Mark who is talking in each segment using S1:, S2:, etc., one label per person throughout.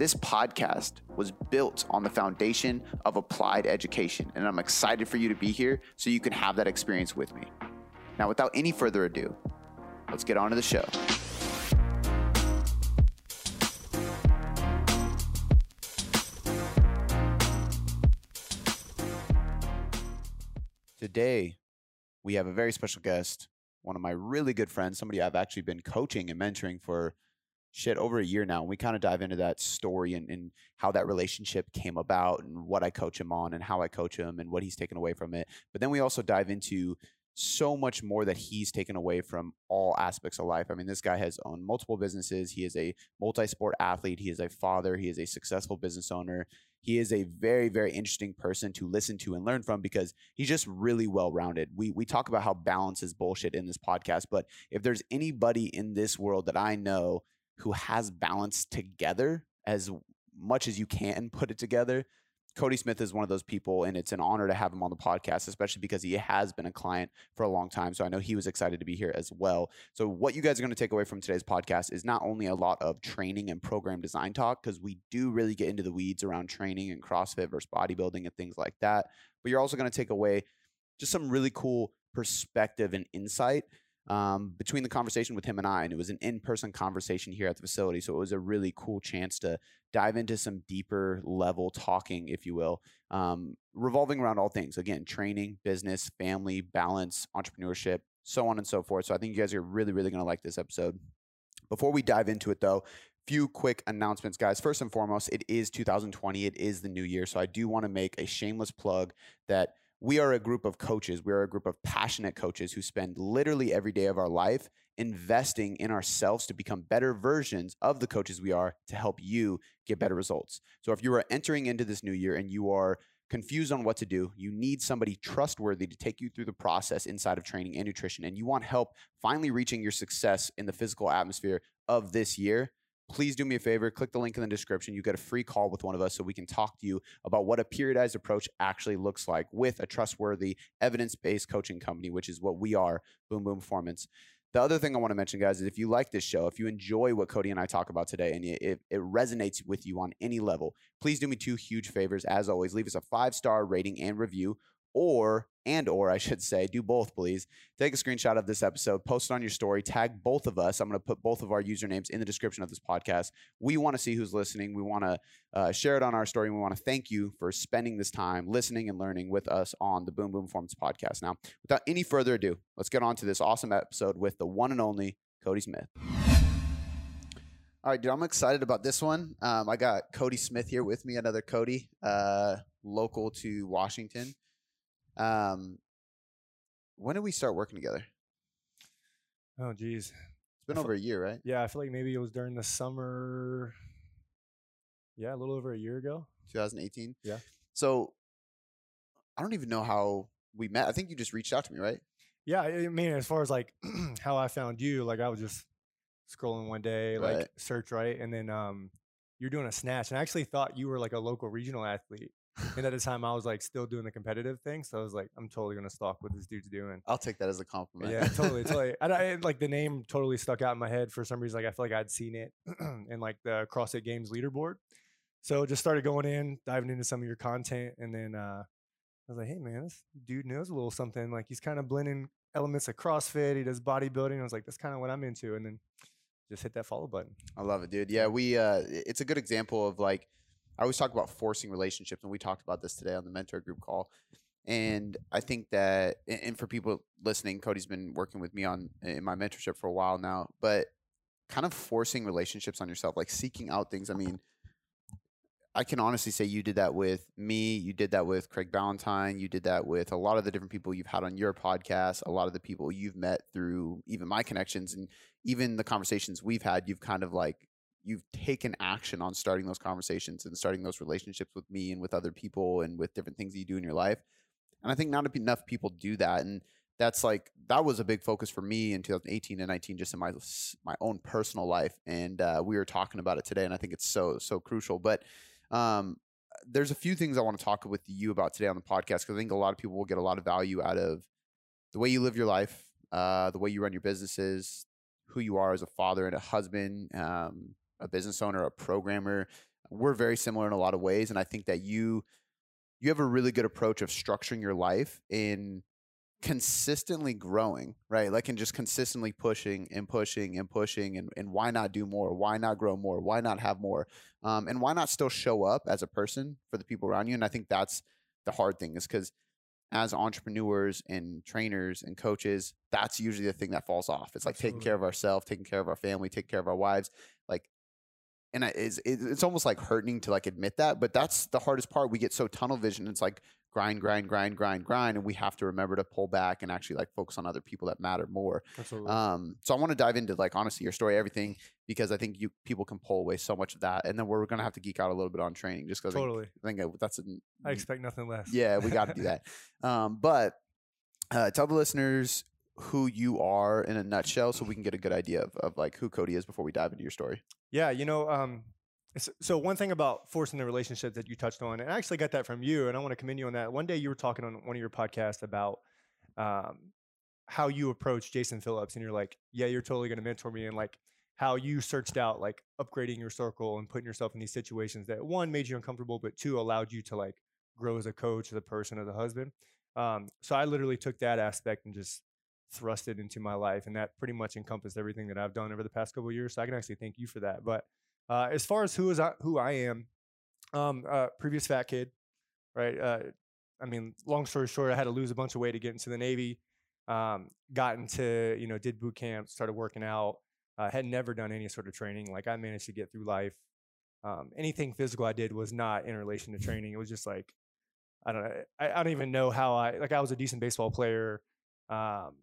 S1: This podcast was built on the foundation of applied education, and I'm excited for you to be here so you can have that experience with me. Now, without any further ado, let's get on to the show. Today, we have a very special guest, one of my really good friends, somebody I've actually been coaching and mentoring for shit over a year now. And we kind of dive into that story and, and how that relationship came about and what I coach him on and how I coach him and what he's taken away from it. But then we also dive into so much more that he's taken away from all aspects of life. I mean, this guy has owned multiple businesses. He is a multi sport athlete. He is a father. He is a successful business owner he is a very very interesting person to listen to and learn from because he's just really well rounded. We we talk about how balance is bullshit in this podcast, but if there's anybody in this world that I know who has balance together as much as you can put it together, Cody Smith is one of those people, and it's an honor to have him on the podcast, especially because he has been a client for a long time. So I know he was excited to be here as well. So, what you guys are going to take away from today's podcast is not only a lot of training and program design talk, because we do really get into the weeds around training and CrossFit versus bodybuilding and things like that, but you're also going to take away just some really cool perspective and insight um, between the conversation with him and I, and it was an in-person conversation here at the facility. So it was a really cool chance to dive into some deeper level talking, if you will, um, revolving around all things again, training, business, family, balance, entrepreneurship, so on and so forth. So I think you guys are really, really going to like this episode. Before we dive into it, though, few quick announcements, guys. First and foremost, it is 2020. It is the new year. So I do want to make a shameless plug that we are a group of coaches. We are a group of passionate coaches who spend literally every day of our life investing in ourselves to become better versions of the coaches we are to help you get better results. So if you are entering into this new year and you are confused on what to do, you need somebody trustworthy to take you through the process inside of training and nutrition, and you want help finally reaching your success in the physical atmosphere of this year, please do me a favor click the link in the description you get a free call with one of us so we can talk to you about what a periodized approach actually looks like with a trustworthy evidence-based coaching company which is what we are boom boom performance the other thing I want to mention, guys, is if you like this show, if you enjoy what Cody and I talk about today, and it, it resonates with you on any level, please do me two huge favors. As always, leave us a five star rating and review or and or I should say, do both, please. Take a screenshot of this episode, post it on your story, tag both of us. I'm going to put both of our usernames in the description of this podcast. We want to see who's listening. We want to uh, share it on our story. And we want to thank you for spending this time listening and learning with us on the Boom Boom Performance podcast. Now, without any further ado, let's get on to this awesome episode with the one and only Cody Smith. All right, dude, I'm excited about this one. Um, I got Cody Smith here with me, another Cody, uh, local to Washington. Um, when did we start working together?
S2: Oh, geez.
S1: It's been over a year, right?
S2: Yeah, I feel like maybe it was during the summer. Yeah, a little over a year ago.
S1: 2018.
S2: Yeah.
S1: So I don't even know how we met. I think you just reached out to me, right?
S2: Yeah, I mean, as far as like how I found you, like I was just scrolling one day, like
S1: Right.
S2: search right, and then um, you're doing a snatch, and I actually thought you were like a local regional athlete. And at the time, I was like still doing the competitive thing, so I was like, I'm totally gonna stalk what this dude's doing.
S1: I'll take that as a compliment.
S2: Yeah, totally, totally. And I like the name totally stuck out in my head for some reason. Like I feel like I'd seen it in like the CrossFit Games leaderboard. So just started going in, diving into some of your content, and then uh, I was like, hey man, this dude knows a little something. Like he's kind of blending elements of CrossFit. He does bodybuilding. I was like, that's kind of what I'm into. And then just hit that follow button.
S1: I love it, dude. Yeah, we uh it's a good example of like I always talk about forcing relationships and we talked about this today on the mentor group call. And I think that and for people listening, Cody's been working with me on in my mentorship for a while now, but kind of forcing relationships on yourself, like seeking out things. I mean, I can honestly say you did that with me. You did that with Craig Ballantyne. You did that with a lot of the different people you've had on your podcast, a lot of the people you've met through even my connections and even the conversations we've had. You've kind of like you've taken action on starting those conversations and starting those relationships with me and with other people and with different things you do in your life. And I think not enough people do that. And that's like that was a big focus for me in 2018 and 19 just in my my own personal life and uh, we were talking about it today and i think it's so so crucial but um, there's a few things i want to talk with you about today on the podcast because i think a lot of people will get a lot of value out of the way you live your life uh, the way you run your businesses who you are as a father and a husband um, a business owner a programmer we're very similar in a lot of ways and i think that you you have a really good approach of structuring your life in consistently growing, right? Like and just consistently pushing and pushing and pushing and, and why not do more? Why not grow more? Why not have more? Um, and why not still show up as a person for the people around you? And I think that's the hard thing is because as entrepreneurs and trainers and coaches, that's usually the thing that falls off. It's like Absolutely. taking care of ourselves, taking care of our family, taking care of our wives. And it's it's almost like hurting to like admit that, but that's the hardest part. We get so tunnel vision. It's like grind, grind, grind, grind, grind, and we have to remember to pull back and actually like focus on other people that matter more. Absolutely. Um, so I want to dive into like honestly your story, everything, because I think you people can pull away so much of that, and then we're gonna have to geek out a little bit on training just because
S2: totally.
S1: I think, I think that's a,
S2: I expect nothing less.
S1: Yeah, we got to do that. Um, but uh, tell the listeners who you are in a nutshell so we can get a good idea of, of like who Cody is before we dive into your story.
S2: Yeah, you know, um, so one thing about forcing the relationship that you touched on, and I actually got that from you, and I want to commend you on that. One day you were talking on one of your podcasts about um, how you approach Jason Phillips, and you're like, "Yeah, you're totally going to mentor me," and like how you searched out like upgrading your circle and putting yourself in these situations that one made you uncomfortable, but two allowed you to like grow as a coach, as a person, as a husband. Um, so I literally took that aspect and just thrust it into my life, and that pretty much encompassed everything that I've done over the past couple years. So I can actually thank you for that, but. Uh, as far as who is I, who I am, um, uh, previous fat kid, right? Uh, I mean, long story short, I had to lose a bunch of weight to get into the Navy. Um, got into, you know, did boot camp, started working out. Uh, had never done any sort of training. Like I managed to get through life. Um, anything physical I did was not in relation to training. It was just like, I don't know. I, I don't even know how I like. I was a decent baseball player. Um,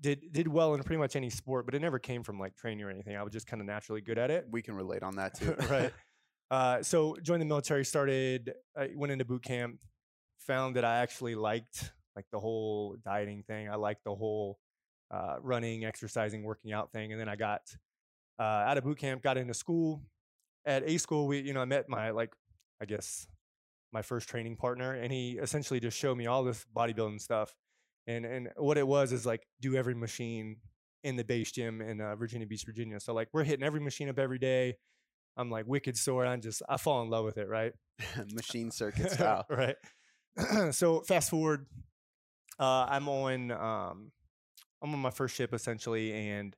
S2: did did well in pretty much any sport, but it never came from like training or anything. I was just kind of naturally good at it.
S1: We can relate on that too,
S2: right? Uh, so joined the military, started, I went into boot camp, found that I actually liked like the whole dieting thing. I liked the whole uh, running, exercising, working out thing, and then I got uh, out of boot camp, got into school. At A school, we you know I met my like I guess my first training partner, and he essentially just showed me all this bodybuilding stuff and and what it was is like do every machine in the base gym in uh, Virginia Beach, Virginia. So like we're hitting every machine up every day. I'm like wicked sore. I'm just I fall in love with it, right?
S1: Machine circuit style,
S2: right? so fast forward, uh, I'm on um, I'm on my first ship essentially, and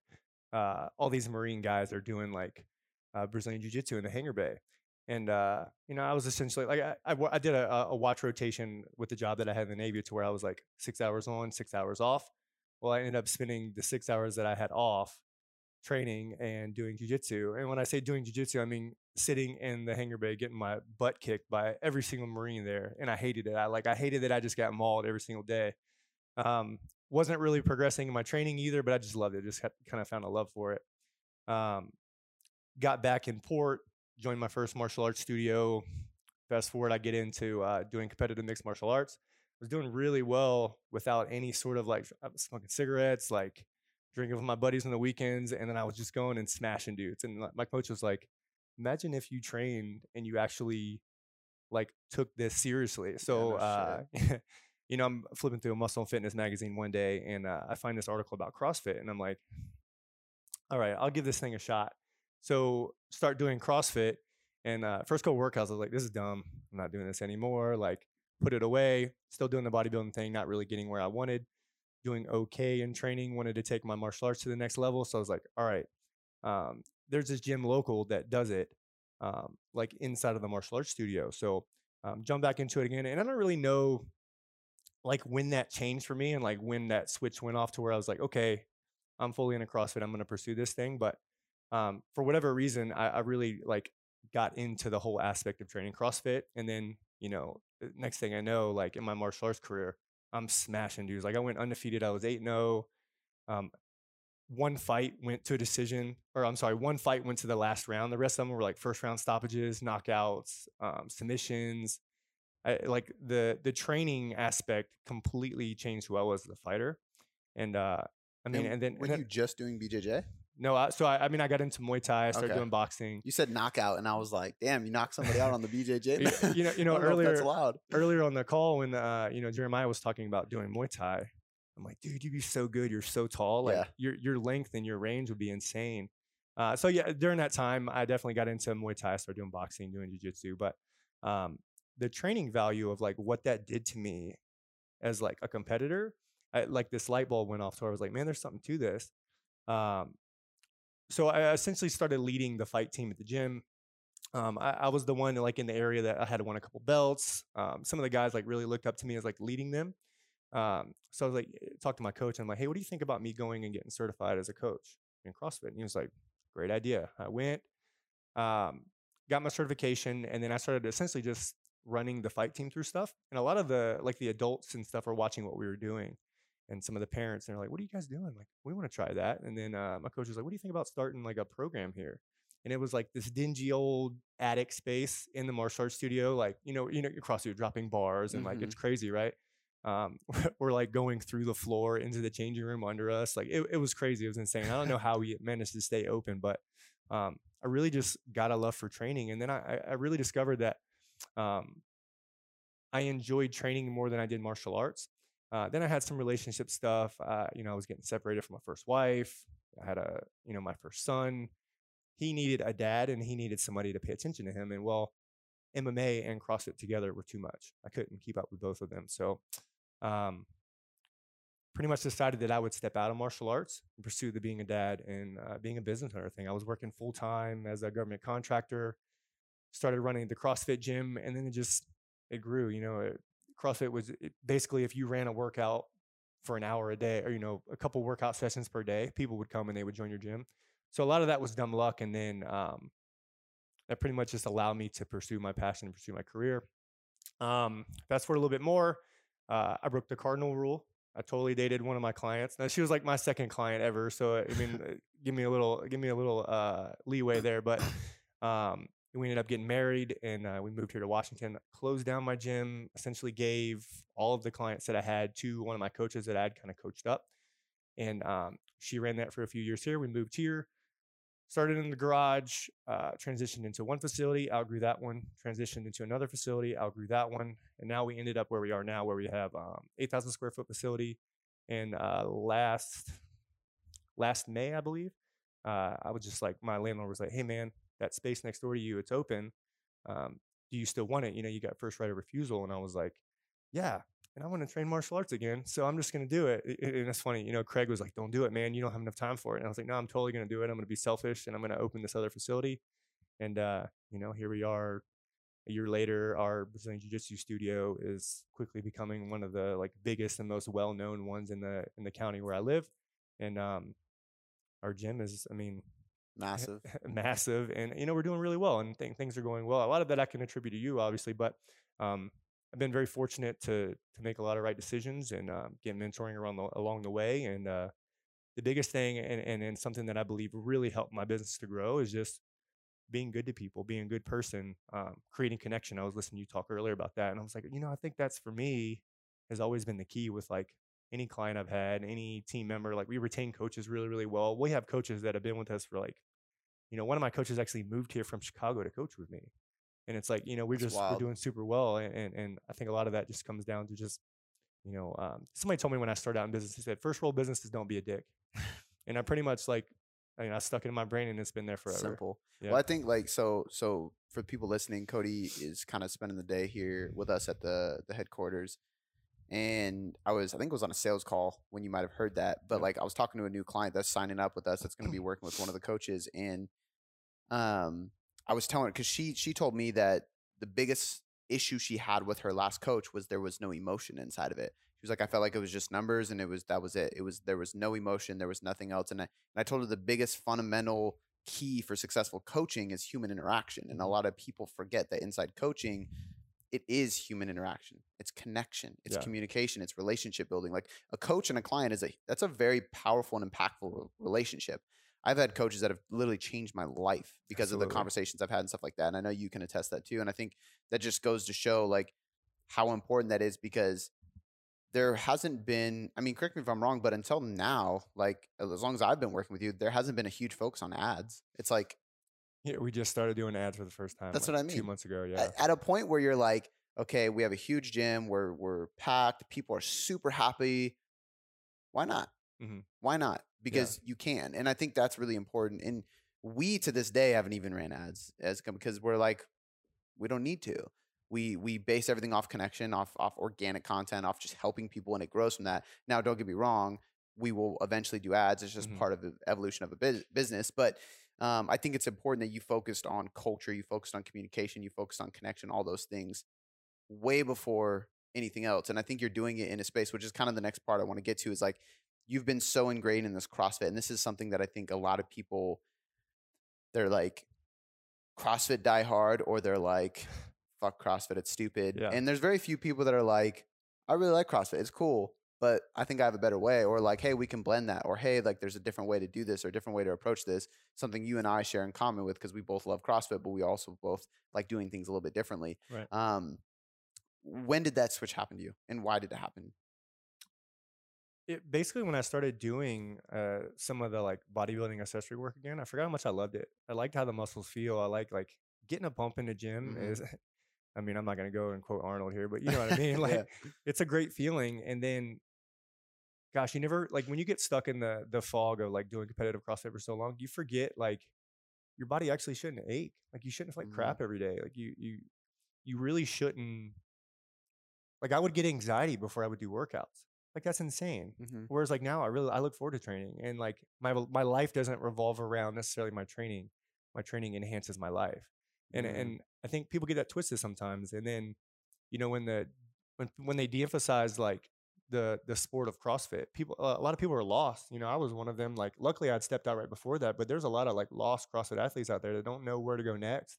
S2: uh, all these Marine guys are doing like uh, Brazilian Jiu Jitsu in the hangar bay. And uh, you know, I was essentially like I, I, I did a, a, watch rotation with the job that I had in the Navy to where I was like six hours on, six hours off. Well, I ended up spending the six hours that I had off training and doing jujitsu. And when I say doing jujitsu, I mean sitting in the hangar bay getting my butt kicked by every single Marine there, and I hated it. I like I hated that I just got mauled every single day. Um, wasn't really progressing in my training either, but I just loved it. Just had, kind of found a love for it. Um, got back in port joined my first martial arts studio. Fast forward, I get into uh, doing competitive mixed martial arts. I was doing really well without any sort of like I was smoking cigarettes, like drinking with my buddies on the weekends, and then I was just going and smashing dudes. And my coach was like, "Imagine if you trained and you actually like took this seriously." So, uh, you know, I'm flipping through a Muscle and Fitness magazine one day, and uh, I find this article about CrossFit, and I'm like, "All right, I'll give this thing a shot." So start doing CrossFit. And uh, first couple workouts, I was like, this is dumb. I'm not doing this anymore. Like, put it away. Still doing the bodybuilding thing, not really getting where I wanted. Doing okay in training, wanted to take my martial arts to the next level. So I was like, all right, um, there's this gym local that does it, um, like inside of the martial arts studio. So um, jump back into it again. And I don't really know like when that changed for me and like when that switch went off to where I was like, okay, I'm fully in a CrossFit. I'm going to pursue this thing. But um, for whatever reason, I, I, really like got into the whole aspect of training CrossFit. And then, you know, uh, next thing I know, like in my martial arts career, I'm smashing dudes. Like I went undefeated. I was 8 0. Um, one fight went to a decision, or I'm sorry, one fight went to the last round. The rest of them were like first round stoppages, knockouts, um, submissions. I, like the the training aspect completely changed who I was as a fighter, and uh, I mean, and, and then
S1: were
S2: and then,
S1: you just doing BJJ?
S2: No, I, so I, I mean, I got into Muay Thai. I started
S1: Okay.
S2: doing boxing.
S1: You said knockout, and I was like, "Damn, you knocked somebody out on the BJJ."
S2: You- know- you know,
S1: I don't that's
S2: earlier-
S1: allowed.
S2: earlier on the call when uh, you know Jeremiah was talking about doing Muay Thai, I'm like, dude, you'd be so good. You're so tall. Like
S1: Yeah.
S2: your your length and your range would be insane. Uh, so yeah, during that time, I definitely got into Muay Thai. I started doing boxing, doing jiu-jitsu. But um, the training value of like what that did to me as like a competitor, I, like this light bulb went off. So I was like, man, there's something to this. Um, so I essentially started leading the fight team at the gym. Um, I, I was the one like in the area that I had won a couple belts. Um, some of the guys like really looked up to me as like leading them. Um, so I was like, talk to my coach. And I'm like, hey, what do you think about me going and getting certified as a coach in CrossFit? And he was like, great idea. I went, um, got my certification, and then I started essentially just running the fight team through stuff. And a lot of the like the adults and stuff are watching what we were doing. And some of the parents, they're like, "What are you guys doing? Like, we want to try that." And then uh, my coach was like, "What do you think about starting like a program here?" and it was like this dingy old attic space in the martial arts studio. Like, you know, you know, you're across you're dropping bars and like it's crazy, right? Um, we're like going through the floor into the changing room under us. Like it, it was crazy. It was insane. I don't know how we managed to stay open, but um, I really just got a love for training. And then I, I- I really discovered that um, I enjoyed training more than I did martial arts. Uh, then I had some relationship stuff. Uh, you know, I was getting separated from my first wife. I had a, you know, my first son. He needed a dad and he needed somebody to pay attention to him. And well, MMA and CrossFit together were too much. I couldn't keep up with both of them. So, um, pretty much decided that I would step out of martial arts and pursue the being a dad and uh, being a business owner thing. I was working full time as a government contractor, started running the CrossFit gym, and then it just it grew. You know, it, CrossFit was basically if you ran a workout for an hour a day, or you know, a couple workout sessions per day, people would come and they would join your gym. So a lot of that was dumb luck, and then um, that pretty much just allowed me to pursue my passion and pursue my career. Um, fast forward a little bit more, uh, I broke the cardinal rule. I totally dated one of my clients. Now she was like my second client ever, so I mean, uh, give me a little, give me a little uh, leeway there. But um, we ended up getting married, and uh, we moved here to Washington. Closed down my gym. Essentially, gave all of the clients that I had to one of my coaches that I had kind of coached up, and um, she ran that for a few years here. We moved here started in the garage, uh, transitioned into one facility, outgrew that one, transitioned into another facility, outgrew that one, and now we ended up where we are now, where we have um, 8,000 square foot facility. And uh, last last May, I believe, uh, I was just like, my landlord was like, "Hey, man, that space next door to you, it's open. Um, do you still want it? You know, you got first right of refusal." And I was like, "Yeah." And I want to train martial arts again, so I'm just gonna do it. And it's funny, you know. Craig was like, "Don't do it, man. You don't have enough time for it." And I was like, "No, I'm totally gonna do it. I'm gonna be selfish, and I'm gonna open this other facility." And uh, you know, here we are. A year later, our Brazilian Jiu Jitsu studio is quickly becoming one of the like biggest and most well-known ones in the in the county where I live. And um, our gym is, I mean,
S1: Massive.
S2: massive and you know we're doing really well and th- things are going well a lot of that i can attribute to you obviously but um, i've been very fortunate to to make a lot of right decisions and um, get mentoring around the, along the way and uh, the biggest thing and, and and something that i believe really helped my business to grow is just being good to people being a good person um, creating connection i was listening to you talk earlier about that and i was like you know i think that's for me has always been the key with like any client I've had, any team member, like we retain coaches really, really well. We have coaches that have been with us for like, you know, one of my coaches actually moved here from Chicago to coach with me. And it's like, you know, we're
S1: That's
S2: just we're doing super well. And, and and I think a lot of that just comes down to just, you know, um, somebody told me when I started out in business, he said, first rule of business is don't be a dick. and I pretty much like I mean, I stuck it in my brain and it's been there forever.
S1: Simple.
S2: Yeah.
S1: Well, I think like so so for people listening, Cody is kind of spending the day here with us at the the headquarters. And I was I think it was on a sales call when you might have heard that. But
S2: Yeah.
S1: like I was talking to a new client that's signing up with us that's going to be working with one of the coaches and um I was telling her cuz she she told me that the biggest issue she had with her last coach was there was no emotion inside of it. She was like, I felt like it was just numbers and it was that was it. It was there was no emotion, there was nothing else. And I and I told her the biggest fundamental key for successful coaching is human interaction. And a lot of people forget that inside coaching, it is human interaction. It's connection. It's
S2: Yeah.
S1: communication. It's relationship building. Like a coach and a client is a that's a very powerful and impactful relationship. I've had coaches that have literally changed my life because of the conversations I've had and stuff like that. And I know you can attest that too. And I think that just goes to show like how important that is because there hasn't been I mean, correct me if I'm wrong, but until now, like as long as I've been working with you, there hasn't been a huge focus on ads. It's like
S2: Yeah, we just started doing ads for the first time.
S1: That's
S2: like,
S1: what I mean.
S2: Two months ago, yeah.
S1: at, at a point where you're like, okay, we have a huge gym, we're we're packed, people are super happy. Why not?
S2: Mhm.
S1: Why not? Because you can, and I think that's really important. And we to this day haven't even ran ads as because we're like, we don't need to. We we base everything off connection, off off organic content, off just helping people, and it grows from that. Now, don't get me wrong, we will eventually do ads. It's just
S2: Mhm.
S1: part of the evolution of a bus- business, but um, I think it's important that you focused on culture, you focused on communication, you focused on connection, all those things way before anything else. And I think you're doing it in a space, which is kind of the next part I want to get to is like you've been so ingrained in this CrossFit. And this is something that I think a lot of people they're like CrossFit die hard or they're like, fuck CrossFit, it's stupid.
S2: Yeah.
S1: And there's very few people that are like, I really like CrossFit, it's cool. But I think I have a better way, or like, hey, we can blend that, or hey, like, there's a different way to do this, or a different way to approach this. Something you and I share in common with because we both love CrossFit, but we also both like doing things a little bit differently.
S2: Right.
S1: Um, when did that switch happen to you, and why did it happen?
S2: it basically when I started doing uh, some of the like bodybuilding accessory work again, I forgot how much I loved it. I liked how the muscles feel. I like like getting a bump in the gym
S1: Mhm.
S2: is. I mean, I'm not gonna go and quote Arnold here, but you know what I mean. Like,
S1: Yeah.
S2: it's a great feeling. And then, gosh, you never like when you get stuck in the the fog of like doing competitive CrossFit for so long, you forget like your body actually shouldn't ache. Like you shouldn't feel like
S1: Mhm.
S2: crap every day. Like you you you really shouldn't. Like I would get anxiety before I would do workouts. Like that's insane.
S1: Mhm.
S2: Whereas like now I really I look forward to training and like my my life doesn't revolve around necessarily my training. My training enhances my life. And
S1: Mhm.
S2: and I think people get that twisted sometimes. And then, you know, when the when when they de-emphasize like the the sport of CrossFit, people a lot of people are lost. You know, I was one of them. Like luckily I'd stepped out right before that, but there's a lot of like lost CrossFit athletes out there that don't know where to go next.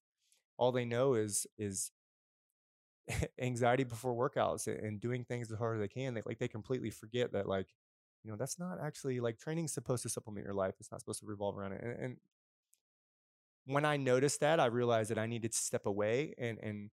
S2: All they know is is anxiety before workouts and doing things as hard as they can. They like they completely forget that like, you know, that's not actually like training's supposed to supplement your life. It's not supposed to revolve around it. And, and when I noticed that, I realized that I needed to step away and and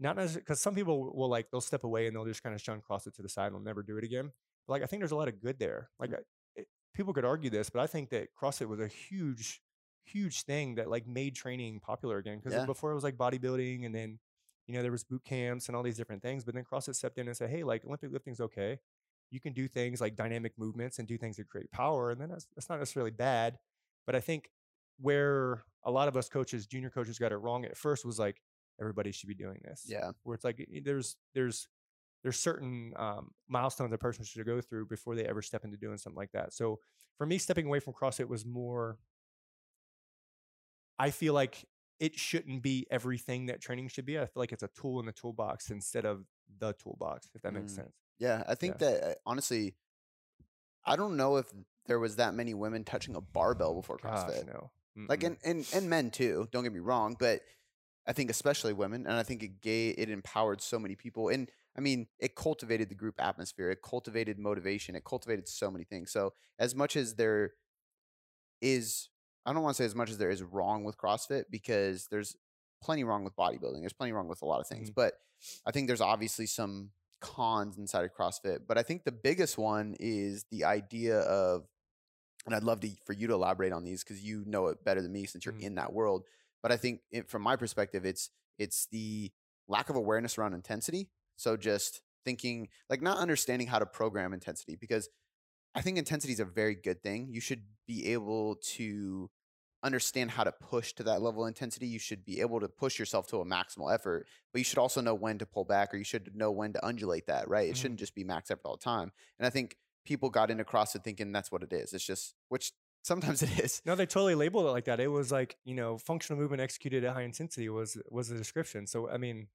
S2: not necessarily because some people will like they'll step away and they'll just kind of shun CrossFit to the side and they'll never do it again. But like I think there's a lot of good there. Like mm. I, it, people could argue this, but I think that CrossFit was a huge, huge thing that like made training popular again. Because
S1: Yeah.
S2: before it was like bodybuilding and then you know there was boot camps and all these different things. But then CrossFit stepped in and said, hey, like Olympic lifting's okay. You can do things like dynamic movements and do things that create power, and then that's, that's not necessarily bad. But I think where a lot of us coaches, junior coaches, got it wrong at first was like everybody should be doing this.
S1: Yeah.
S2: Where it's like there's there's there's certain um, milestones a person should go through before they ever step into doing something like that. So for me, stepping away from CrossFit was more. I feel like it shouldn't be everything that training should be. I feel like it's a tool in the toolbox instead of the toolbox, if that makes
S1: Mm.
S2: sense.
S1: Yeah, I think
S2: Yeah.
S1: that uh, honestly, I don't know if there was that many women touching a barbell before
S2: Gosh,
S1: CrossFit.
S2: no.
S1: Like
S2: Mm-mm.
S1: and, and and men too. Don't get me wrong, but I think especially women, and I think it gave it empowered so many people. And I mean, it cultivated the group atmosphere. It cultivated motivation. It cultivated so many things. So as much as there is, I don't want to say as much as there is wrong with CrossFit because there's plenty wrong with bodybuilding. There's plenty wrong with a lot of things,
S2: Mhm.
S1: but I think there's obviously some cons inside of CrossFit. But I think the biggest one is the idea of, and I'd love to for you to elaborate on these because you know it better than me since you're
S2: Mhm.
S1: in that world. But I think it, from my perspective, it's it's the lack of awareness around intensity. So just thinking like not understanding how to program intensity because I think intensity is a very good thing. You should be able to understand how to push to that level of intensity. You should be able to push yourself to a maximal effort, but you should also know when to pull back or you should know when to undulate that, right? It
S2: Mhm.
S1: shouldn't just be max effort all the time. And I think people got into CrossFit thinking that's what it is. It's just, which sometimes it is.
S2: No, they totally labeled it like that. It was like you know, functional movement executed at high intensity was was the description. So I mean,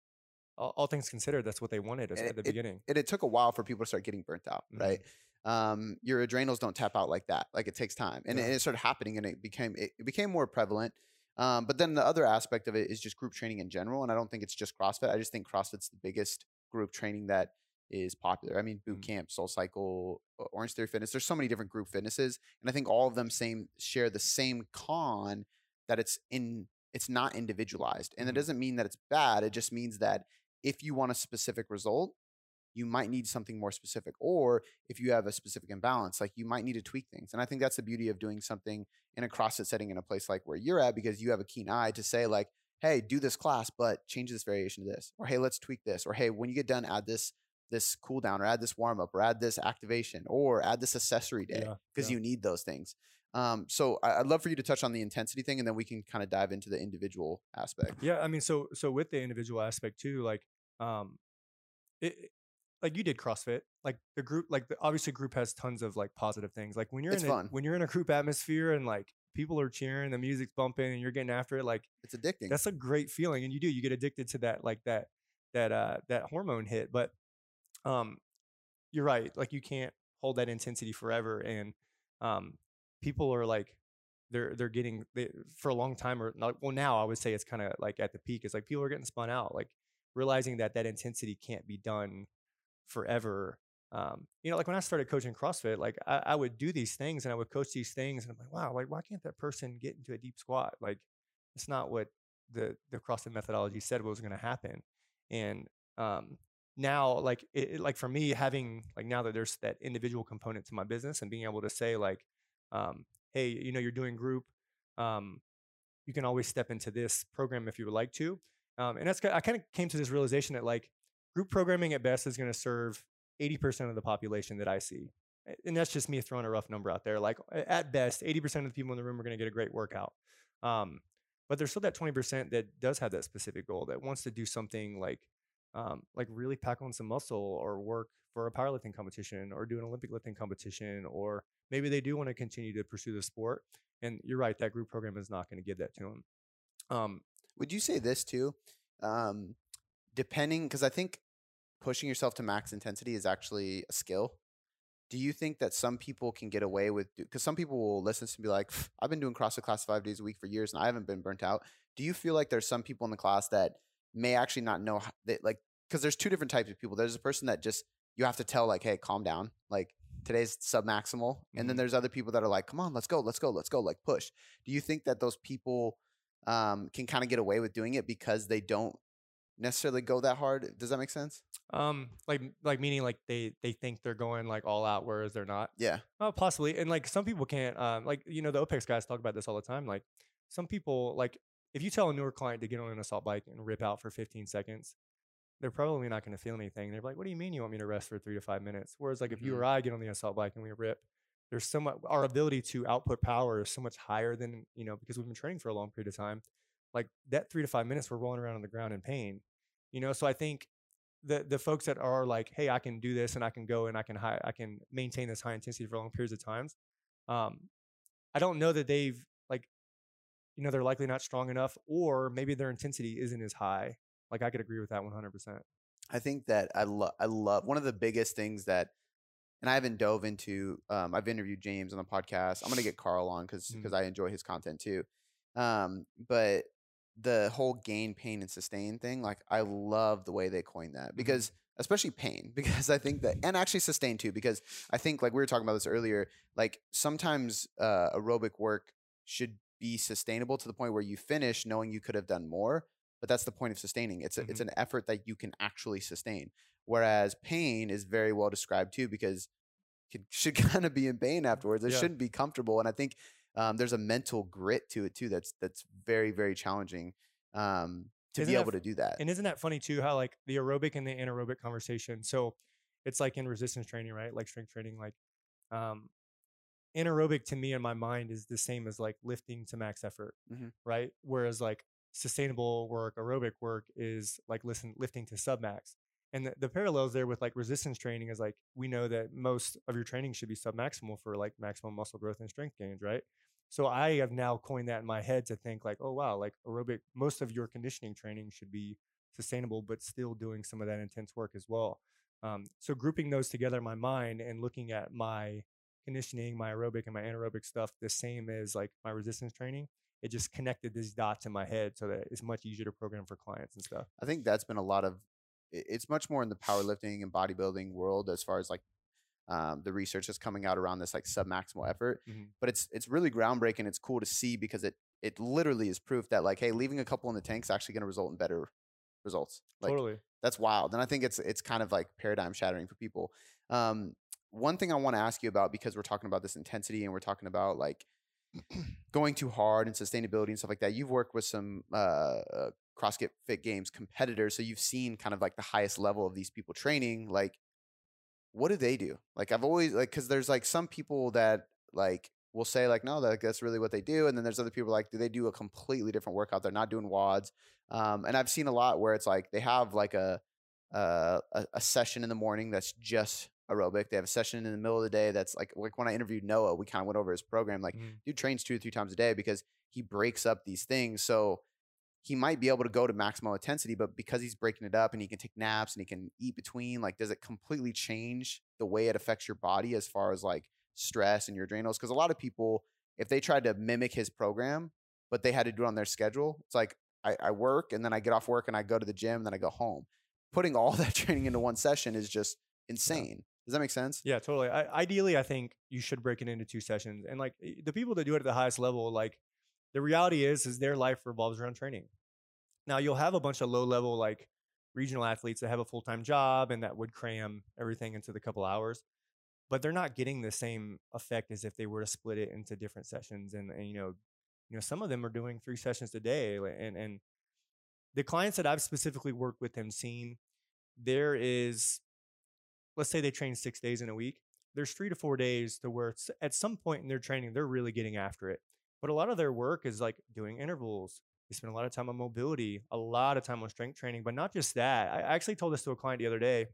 S2: all, all things considered, that's what they wanted
S1: And
S2: at the
S1: it-
S2: beginning.
S1: And it took a while for people to start getting burnt out,
S2: Mhm.
S1: right? Um, your adrenals don't tap out like that. Like it takes time, and
S2: Yeah.
S1: it, it started happening, and it became it, it became more prevalent. Um, but then the other aspect of it is just group training in general, and I don't think it's just CrossFit. I just think CrossFit's the biggest group training that is popular. I mean, boot
S2: Mm.
S1: camp, Soul Cycle, Orange Theory Fitness. There's so many different group fitnesses, and I think all of them same share the same con that it's in it's not individualized, and it
S2: Mhm.
S1: doesn't mean that it's bad. It just means that if you want a specific result, you might need something more specific, or if you have a specific imbalance, like you might need to tweak things. And I think that's the beauty of doing something in a CrossFit setting in a place like where you're at, because you have a keen eye to say like, hey, do this class, but change this variation to this, or hey, let's tweak this, or hey, when you get done, add this this cool down, or add this warm up, or add this activation, or add this accessory day, because
S2: yeah.
S1: you need those things. Um, so I- I'd love for you to touch on the intensity thing, and then we can kind of dive into the individual aspect.
S2: Yeah, I mean, so so with the individual aspect too, like, um, it like you did CrossFit, like the group, like the, obviously group has tons of like positive things. Like when you're
S1: It's
S2: in a, when you're in a group atmosphere and like people are cheering, the music's bumping, and you're getting after it, like
S1: It's addicting.
S2: that's a great feeling, and you do you get addicted to that like that that uh that hormone hit. But um, you're right, like you can't hold that intensity forever, and um, people are like they're they're getting they, for a long time or not well now i would say it's kind of like at the peak it's like people are getting spun out like realizing that that intensity can't be done forever um, you know like when i started coaching crossfit like I, I would do these things and i would coach these things and i'm like wow like why can't that person get into a deep squat? Like it's not what the the crossfit methodology said was going to happen and um now like it, like for me having like now that there's that individual component to my business and being able to say like um hey you know you're doing group um you can always step into this program if you would like to. Um and that's i kind of came to this realization that like group programming at best is going to serve 80% of the population that i see. And that's just me throwing a rough number out there. Like at best 80% of the people in the room are going to get a great workout. Um but there's still that 20% that does have that specific goal that wants to do something like um, like really pack on some muscle or work for a powerlifting competition or do an Olympic lifting competition, or maybe they do want to continue to pursue the sport. And you're right, that group program is not going to give that to them. Um,
S1: Would you say this too? Um, depending, because I think pushing yourself to max intensity is actually a skill. Do you think that some people can get away with? Because some people will listen to and be like, "I've been doing CrossFit class five days a week for years, and I haven't been burnt out." Do you feel like there's some people in the class that may actually not know how, that, like, because there's two different types of people. There's a person that just you have to tell, like, "Hey, calm down," like today's sub maximal, and then
S2: Mhm.
S1: there's other people that are like, "Come on, let's go, let's go, let's go," like push. Do you think that those people um, can kind of get away with doing it because they don't necessarily go that hard? Does that make sense?
S2: um, like like meaning like they they think they're going like all out, whereas they're not.
S1: Yeah.
S2: Oh, possibly. And like some people can't. Um, like you know, the OPEX guys talk about this all the time. Like some people, like if you tell a newer client to get on an assault bike and rip out for 15 seconds, they're probably not going to feel anything. They're like, "What do you mean you want me to rest for three to five minutes?" Whereas like if you
S1: Mhm.
S2: or I get on the assault bike and we rip, there's so much. Our ability to output power is so much higher than you know because we've been training for a long period of time. Like that three to five minutes, we're rolling around on the ground in pain. You know, so I think the the folks that are like, hey, I can do this and I can go and I can high, I can maintain this high intensity for long periods of times. Um, I don't know that they've like, you know, they're likely not strong enough, or maybe their intensity isn't as high. Like I could agree with that one hundred percent.
S1: I think that I love I love one of the biggest things that and I haven't dove into um I've interviewed James on the podcast. I'm going to get Carl on cuz
S2: Mm.
S1: cuz I enjoy his content too. Um but the whole gain pain and sustain thing like I love the way they coined that because especially pain because I think that and actually sustain too because I think like we were talking about this earlier like sometimes uh aerobic work should be sustainable to the point where you finish knowing you could have done more but that's the point of sustaining it's a, it's an effort that you can actually sustain whereas pain is very well described too because it should kind of be in pain afterwards it
S2: Yeah.
S1: shouldn't be comfortable and i think um, there's a mental grit to it too that's that's very very challenging um, to
S2: Isn't
S1: be able to do that
S2: And isn't that funny too? How like the aerobic and the anaerobic conversation. So it's like in resistance training, right? Like strength training, like um, anaerobic to me in my mind is the same as like lifting to max effort,
S1: Mhm.
S2: right? Whereas like sustainable work, aerobic work is like listen lifting to sub max. And the, the parallels there with like resistance training is like we know that most of your training should be sub maximal for like maximum muscle growth and strength gains, right? So I have now coined that in my head to think like, oh wow, like aerobic, most of your conditioning training should be sustainable, but still doing some of that intense work as well. Um, so grouping those together in my mind and looking at my conditioning, my aerobic and my anaerobic stuff the same as like my resistance training, it just connected these dots in my head so that it's much easier to program for clients and stuff.
S1: I think that's been a lot of. It's much more in the powerlifting and bodybuilding world as far as like um, the research that's coming out around this like submaximal effort.
S2: Mhm.
S1: But it's it's really groundbreaking. It's cool to see because it it literally is proof that like, hey, leaving a couple in the tank is actually going to result in better results. Like
S2: totally.
S1: that's wild, and I think it's it's kind of like paradigm shattering for people. Um, one thing I want to ask you about because we're talking about this intensity and we're talking about like going too hard and sustainability and stuff like that. You've worked with some uh, uh, CrossFit Fit Games competitors, so you've seen kind of like the highest level of these people training. Like, what do they do? Like, I've always like because there's like some people that like will say like, no, that, that's really what they do, and then there's other people like, do they do a completely different workout? They're not doing WODs, um, and I've seen a lot where it's like they have like a uh, a, a session in the morning that's just aerobic. They have a session in the middle of the day that's like like when I interviewed Noah, we kind of went over his program. Like,
S2: Mhm.
S1: dude trains two or three times a day because he breaks up these things. So he might be able to go to maximal intensity, but because he's breaking it up and he can take naps and he can eat between, like, does it completely change the way it affects your body as far as like stress and your adrenals? Because a lot of people, if they tried to mimic his program, but they had to do it on their schedule, it's like I, I work and then I get off work and I go to the gym and then I go home. Putting all that training into one session is just insane. Does that make sense?
S2: Yeah, totally. I, ideally, I think you should break it into two sessions. And like the people that do it at the highest level, like the reality is, is their life revolves around training. Now you'll have a bunch of low level like regional athletes that have a full time job and that would cram everything into the couple hours, but they're not getting the same effect as if they were to split it into different sessions. And, and you know, you know, some of them are doing three sessions a day, and and the clients that I've specifically worked with and seen, there is let's say they train six days in a week, there's three to four days to where it's, at some point in their training, they're really getting after it. But a lot of their work is like doing intervals. They spend a lot of time on mobility, a lot of time on strength training, but not just that. I actually told this to a client the other day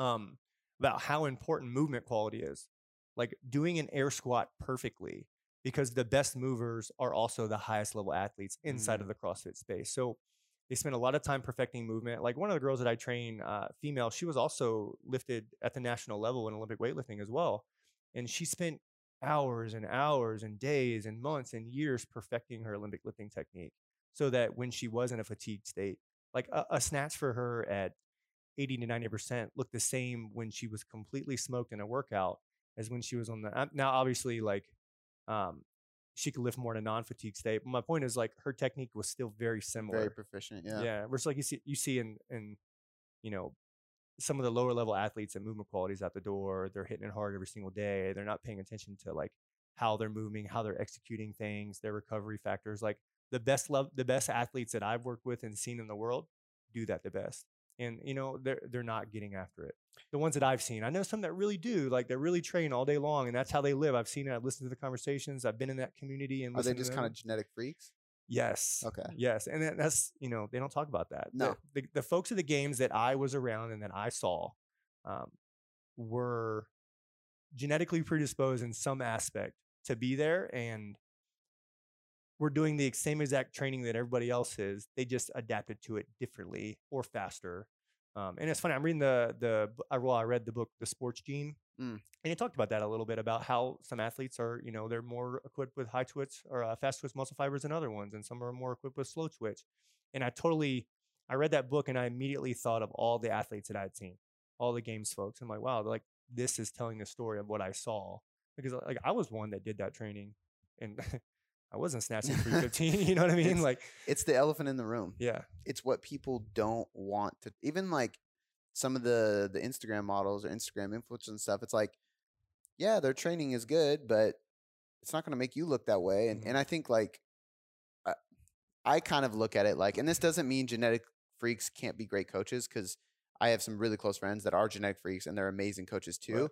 S2: um, about how important movement quality is. Like doing an air squat perfectly, because the best movers are also the highest level athletes inside of the CrossFit space. So they spend a lot of time perfecting movement. Like one of the girls that I train, uh, female, she was also lifted at the national level in Olympic weightlifting as well. And she spent hours and hours and days and months and years perfecting her Olympic lifting technique so that when she was in a fatigued state, like a, a snatch for her at 80 to 90% looked the same when she was completely smoked in a workout as when she was on the. uh, Now, obviously, like, um, she could lift more in a non-fatigue state. But my point is, like, her technique was still very similar.
S1: Very proficient. Yeah.
S2: Yeah, versus like you see you see in in you know some of the lower level athletes that movement quality is out the door. They're hitting it hard every single day. They're not paying attention to like how they're moving, how they're executing things, their recovery factors. Like the best love, the best athletes that I've worked with and seen in the world do that the best. And you know they're they're not getting after it. The ones that I've seen, I know some that really do, like they're really train all day long, and that's how they live. I've seen it. I've listened to the conversations. I've been in that community and
S1: Are they just kind of genetic freaks?
S2: Yes.
S1: Okay.
S2: Yes, and that- that's you know they don't talk about that. The-
S1: No.
S2: the, the folks at the games that I was around and that I saw um, were genetically predisposed in some aspect to be there, and were doing the same exact training that everybody else is. They just adapted to it differently or faster. Um, and it's funny. I'm reading the the well, I read the book The Sports Gene,
S1: Mm.
S2: and it talked about that a little bit about how some athletes are, you know, they're more equipped with high twitch or uh, fast twitch muscle fibers than other ones, and some are more equipped with slow twitch. And I totally, I read that book and I immediately thought of all the athletes that I had seen, all the games folks. I'm like, wow, like this is telling the story of what I saw because like I was one that did that training, and I wasn't snatching 315. you know what I mean?
S1: It's-
S2: like,
S1: It's the elephant in the room.
S2: yeah,
S1: It's what people don't want to. Even like some of the the Instagram models or Instagram influencers and stuff. It's like, yeah, their training is good, but it's not going to make you look that way. And
S2: Mhm.
S1: and I think like, I, I kind of look at it like, and this doesn't mean genetic freaks can't be great coaches because I have some really close friends that are genetic freaks and they're amazing coaches too.
S2: Right.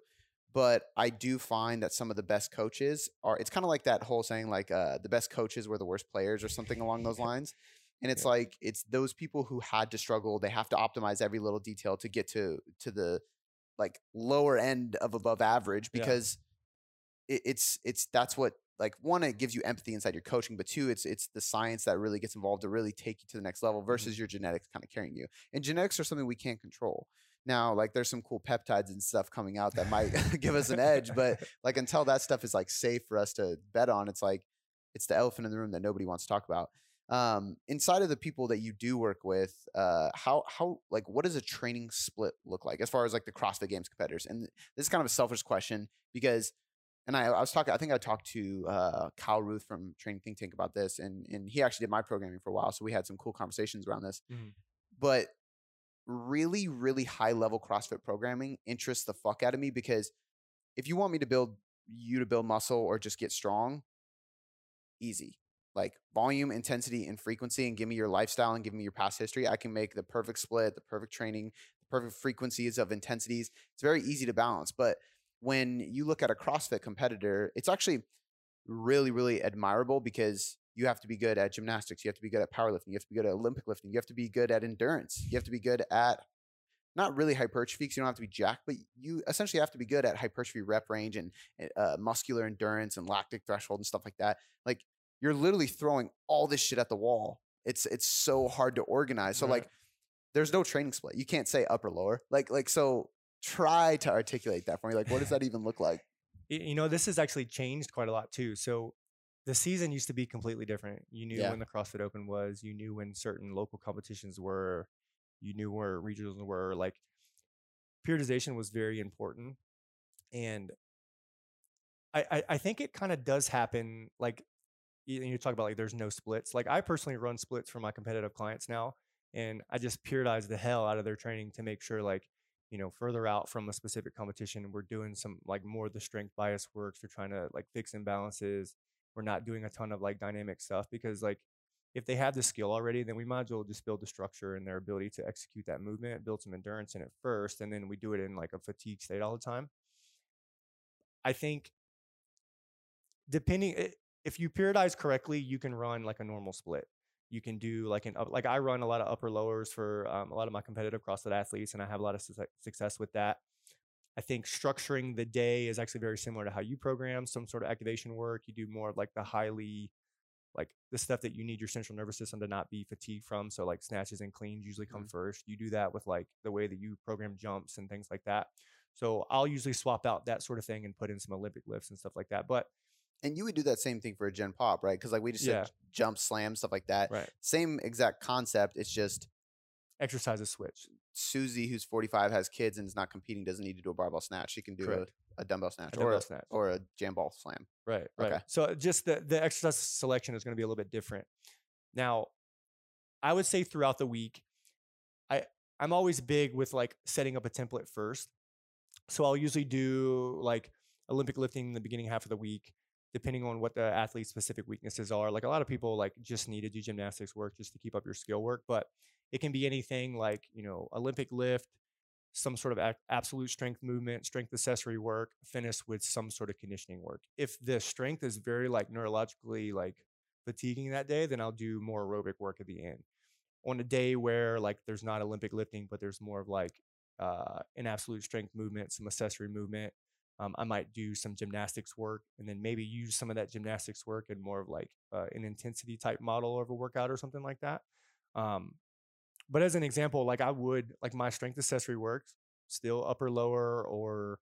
S1: But I do find that some of the best coaches are. It's kind of like that whole saying, like uh, the best coaches were the worst players, or something along those lines. And it's
S2: Yeah.
S1: like it's those people who had to struggle. They have to optimize every little detail to get to to the like lower end of above average
S2: Yeah.
S1: because it, it's it's that's what like one it gives you empathy inside your coaching, but two it's it's the science that really gets involved to really take you to the next level versus your genetics kind of carrying you. And genetics are something we can't control. Now, like there's some cool peptides and stuff coming out that might give us an edge, but like until that stuff is like safe for us to bet on, it's like it's the elephant in the room that nobody wants to talk about. Um, inside of the people that you do work with, uh, how how like what does a training split look like as far as like the CrossFit Games competitors? And this is kind of a selfish question because, and I, I was talking, I think I talked to uh, Kyle Ruth from Training Think Tank about this, and and he actually did my programming for a while, so we had some cool conversations around this.
S2: Mhm.
S1: But really, really high level CrossFit programming interests the fuck out of me because if you want me to build you to build muscle or just get strong, easy. Like volume, intensity, and frequency, and give me your lifestyle and give me your past history. I can make the perfect split, the perfect training, the perfect frequencies of intensities. It's very easy to balance. But when you look at a CrossFit competitor, it's actually really, really admirable because you have to be good at gymnastics, you have to be good at powerlifting, you have to be good at Olympic lifting, you have to be good at endurance, you have to be good at not really hypertrophy because you don't have to be jacked, but you essentially have to be good at hypertrophy rep range and uh, muscular endurance and lactic threshold and stuff like that. Like you're literally throwing all this shit at the wall. It's it's so hard to organize. So
S2: Right.
S1: like, there's no training split. You can't say upper lower. Like like so. Try to articulate that for me. Like, what does that even look like?
S2: You know this has actually changed quite a lot too so the season used to be completely different you knew
S1: Yeah.
S2: when the crossfit open was you knew when certain local competitions were you knew where regionals were like periodization was very important and i i, I think it kind of does happen like you, you talk about like there's no splits like i personally run splits for my competitive clients now and i just periodize the hell out of their training to make sure like you know further out from a specific competition we're doing some like more of the strength bias works we're trying to like fix imbalances we're not doing a ton of like dynamic stuff because like if they have the skill already then we might as well just build the structure and their ability to execute that movement build some endurance in it first and then we do it in like a fatigue state all the time. I think depending if you periodize correctly you can run like a normal split. You can do like an like i run a lot of upper lowers for um, a lot of my competitive crossfit athletes and i have a lot of success success with that i think structuring the day is actually very similar to how you program some sort of activation work you do more of like the highly like the stuff that you need your central nervous system to not be fatigued from so like snatches and cleans usually come mm-hmm. first you do that with like the way that you program jumps and things like that so i'll usually swap out that sort of thing and put in some olympic lifts and stuff like that but
S1: And you would do that same thing for a gen pop, right? Because like we just
S2: Yeah.
S1: said, jump, slam, stuff like that.
S2: right
S1: Same exact concept. It's just
S2: exercises switch
S1: Susie, who's 45, has kids and is not competing, doesn't need to do a barbell snatch. She can do a, a dumbbell snatch
S2: A
S1: or
S2: dumbbell
S1: a,
S2: snatch.
S1: or a jam ball slam.
S2: Right, right.
S1: Okay.
S2: So just the the exercise selection is going to be a little bit different. Now, I would say throughout the week, I I'm always big with like setting up a template first. So I'll usually do like Olympic lifting in the beginning half of the week, depending on what the athlete's specific weaknesses are. Like a lot of people like just need to do gymnastics work just to keep up your skill work, but it can be anything like, you know, Olympic lift, some sort of ac- absolute strength movement, strength accessory work, finish with some sort of conditioning work. If the strength is very like neurologically like fatiguing that day, then I'll do more aerobic work at the end. On a day where like there's not Olympic lifting, but there's more of like uh, an absolute strength movement, some accessory movement. Um, I might do some gymnastics work and then maybe use some of that gymnastics work in more of like uh, an intensity type model of a workout or something like that. Um, but as an example, like I would like my strength accessory works still upper lower or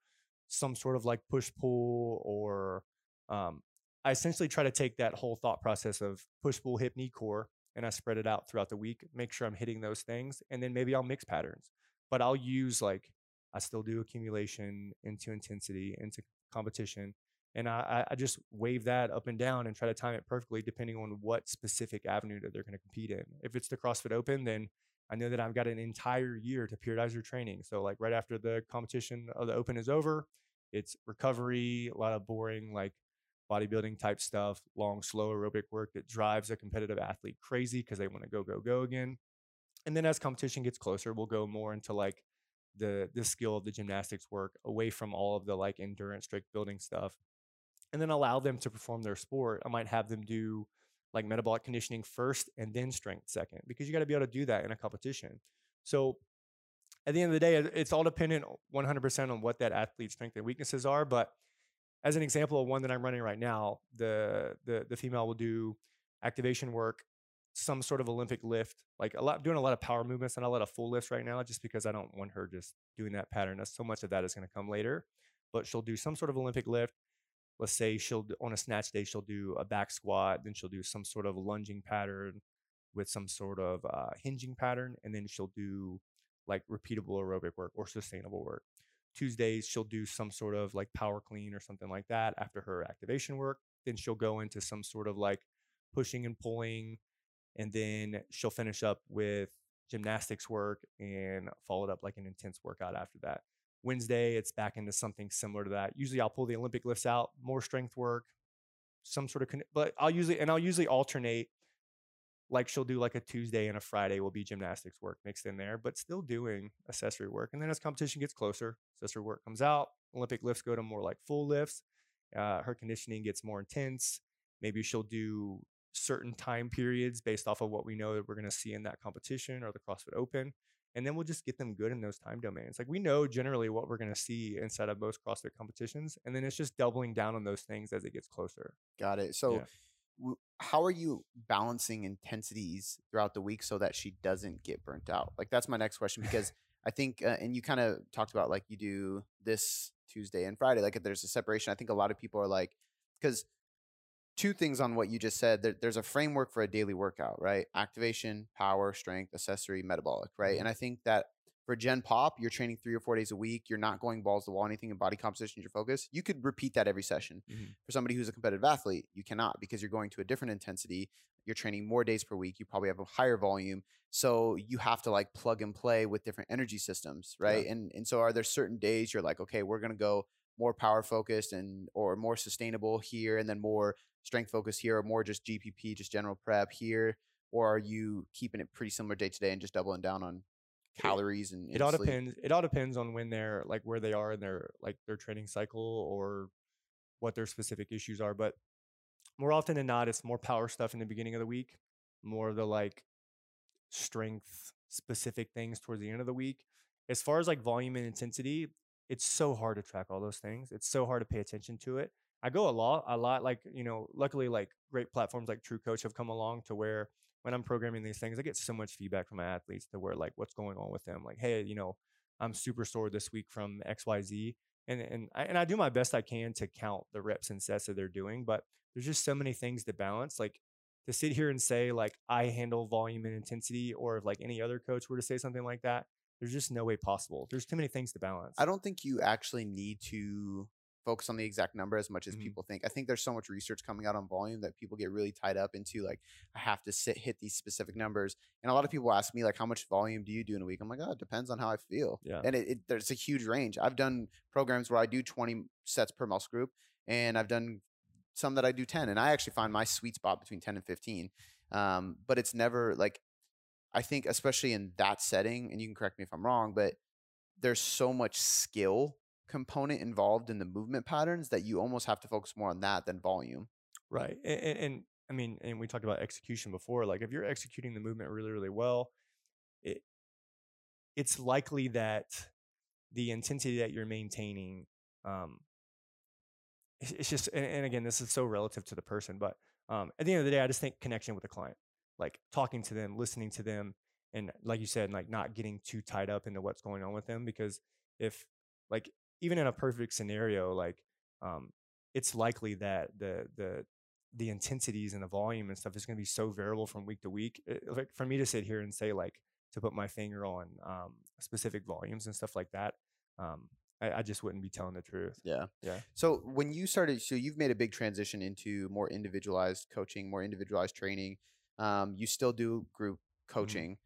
S2: some sort of like push pull or um, I essentially try to take that whole thought process of push pull hip knee core and I spread it out throughout the week, make sure I'm hitting those things, and then maybe I'll mix patterns. But I'll use like I still do accumulation into intensity into competition, and I I just wave that up and down and try to time it perfectly depending on what specific avenue that they're going to compete in. If it's the CrossFit Open, then I know that I've got an entire year to periodize your training. So like right after the competition of the Open is over, it's recovery, a lot of boring like bodybuilding type stuff, long, slow aerobic work that drives a competitive athlete crazy because they want to go, go, go again. And then as competition gets closer, we'll go more into like the the skill of the gymnastics work away from all of the like endurance strength building stuff. And then allow them to perform their sport. I might have them do like metabolic conditioning first and then strength second because you got to be able to do that in a competition. So at the end of the day, it's all dependent 100% on what that athlete's strength and weaknesses are. But as an example of one that I'm running right now, the the the female will do activation work, some sort of Olympic lift, like a lot doing a lot of power movements and a lot of full lifts right now, just because I don't want her just doing that pattern. That's so much of that is going to come later. But she'll do some sort of Olympic lift. Let's say she'll on a snatch day she'll do a back squat, then she'll do some sort of lunging pattern with some sort of uh, hinging pattern, and then she'll do like repeatable aerobic work or sustainable work. Tuesdays she'll do some sort of like power clean or something like that after her activation work. Then she'll go into some sort of like pushing and pulling, and then she'll finish up with gymnastics work and follow it up like an intense workout after that. Wednesday, it's back into something similar to that. Usually, I'll pull the Olympic lifts out, more strength work, some sort of, con- but I'll usually and I'll usually alternate. Like she'll do like a Tuesday and a Friday will be gymnastics work mixed in there, but still doing accessory work. And then as competition gets closer, accessory work comes out. Olympic lifts go to more like full lifts. Uh, her conditioning gets more intense. Maybe she'll do certain time periods based off of what we know that we're going to see in that competition or the CrossFit Open. And then we'll just get them good in those time domains. Like we know generally what we're going to see inside of most CrossFit competitions. And then it's just doubling down on those things as it gets closer.
S1: Got it. So,
S2: Yeah.
S1: w- how are you balancing intensities throughout the week so that she doesn't get burnt out? Like that's my next question because I think, uh, and you kind of talked about like you do this Tuesday and Friday. Like if there's a separation, I think a lot of people are like, because two things on what you just said. There, there's a framework for a daily workout, right? Activation, power, strength, accessory, metabolic, right? And I think that for Gen Pop, you're training three or four days a week. You're not going balls to the wall, anything in body composition is your focus. You could repeat that every session.
S2: Mhm.
S1: For somebody who's a competitive athlete, you cannot because you're going to a different intensity. You're training more days per week. You probably have a higher volume. So you have to like plug and play with different energy systems, right? And and so are there certain days you're like, okay, we're gonna go more power focused and or more sustainable here, and then more strength focused here, or more just GPP, just general prep here, or are you keeping it pretty similar day to day and just doubling down on calories and,
S2: it all
S1: sleep?
S2: depends it all depends on when they're like where they are in their like their training cycle or what their specific issues are but more often than not it's more power stuff in the beginning of the week more of the like strength specific things towards the end of the week as far as like volume and intensity it's so hard to track all those things it's so hard to pay attention to it i go a lot a lot like you know luckily like great platforms like true coach have come along to where when I'm programming these things, I get so much feedback from my athletes to where like what's going on with them. Like, hey, you know, I'm super sore this week from XYZ. And and I and I do my best I can to count the reps and sets that they're doing, but there's just so many things to balance. Like to sit here and say like I handle volume and intensity, or if like any other coach were to say something like that, there's just no way possible. There's too many things to balance.
S1: I don't think you actually need to focus on the exact number as much as
S2: Mhm.
S1: people think. I think there's so much research coming out on volume that people get really tied up into like I have to sit hit these specific numbers. And a lot of people ask me like how much volume do you do in a week? I'm like, oh, it depends on how I feel.
S2: Yeah.
S1: And it, it there's a huge range. I've done programs where I do 20 sets per muscle group, and I've done some that I do 10. And I actually find my sweet spot between 10 and 15. Um, but it's never like I think especially in that setting, and you can correct me if I'm wrong, but there's so much skill component involved in the movement patterns that you almost have to focus more on that than volume.
S2: Right. And, and, and I mean, and we talked about execution before. Like, if you're executing the movement really, really well, it it's likely that the intensity that you're maintaining, um, it's, just, and, and again, this is so relative to the person, but um, at the end of the day, I just think connection with the client, like talking to them, listening to them, and like you said, like not getting too tied up into what's going on with them, because if, like, even in a perfect scenario, like, um, it's likely that the the the intensities and the volume and stuff is going to be so variable from week to week. It- like for me to sit here and say like to put my finger on um, specific volumes and stuff like that, um, I, I just wouldn't be telling the truth.
S1: Yeah.
S2: Yeah.
S1: So when you started, so you've made a big transition into more individualized coaching, more individualized training. Um, you still do group mm-hmm. coaching,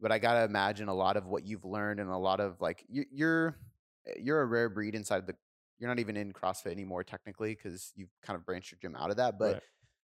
S1: but I gotta imagine a lot of what you've learned and a lot of like you, you're eh, you're a rare breed inside the. You're not even in CrossFit anymore technically because you've kind of branched your gym out of that. But
S2: Right.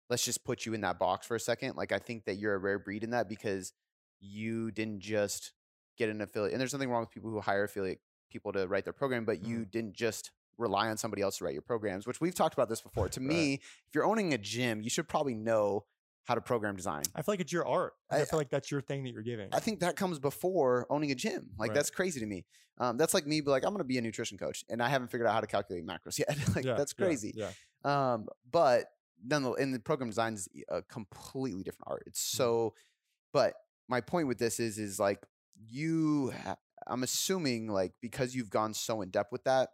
S1: let's just put you in that box for a second. Like I think that you're a rare breed in that because you didn't just get an affiliate. And there's nothing wrong with people who hire affiliate people to write their program, but mm-hmm. you didn't just rely on somebody else to write your programs, which we've talked about this before. To
S2: Right.
S1: me, if you're owning a gym, you should probably know how to program design.
S2: I feel like it's your art. I,
S1: I-
S2: feel like that's your thing that you're giving.
S1: I think that comes before owning a gym. Like
S2: Right.
S1: that's crazy to me. Um, that's like me, be like, I'm going to be a nutrition coach, and I haven't figured out how to calculate macros yet. like
S2: Yeah,
S1: that's crazy.
S2: Yeah.
S1: Um, but nonetheless, and the program design is a completely different art. It's
S2: Mm.
S1: so. But my point with this is, is like you. Ha- I'm assuming like because you've gone so in depth with that,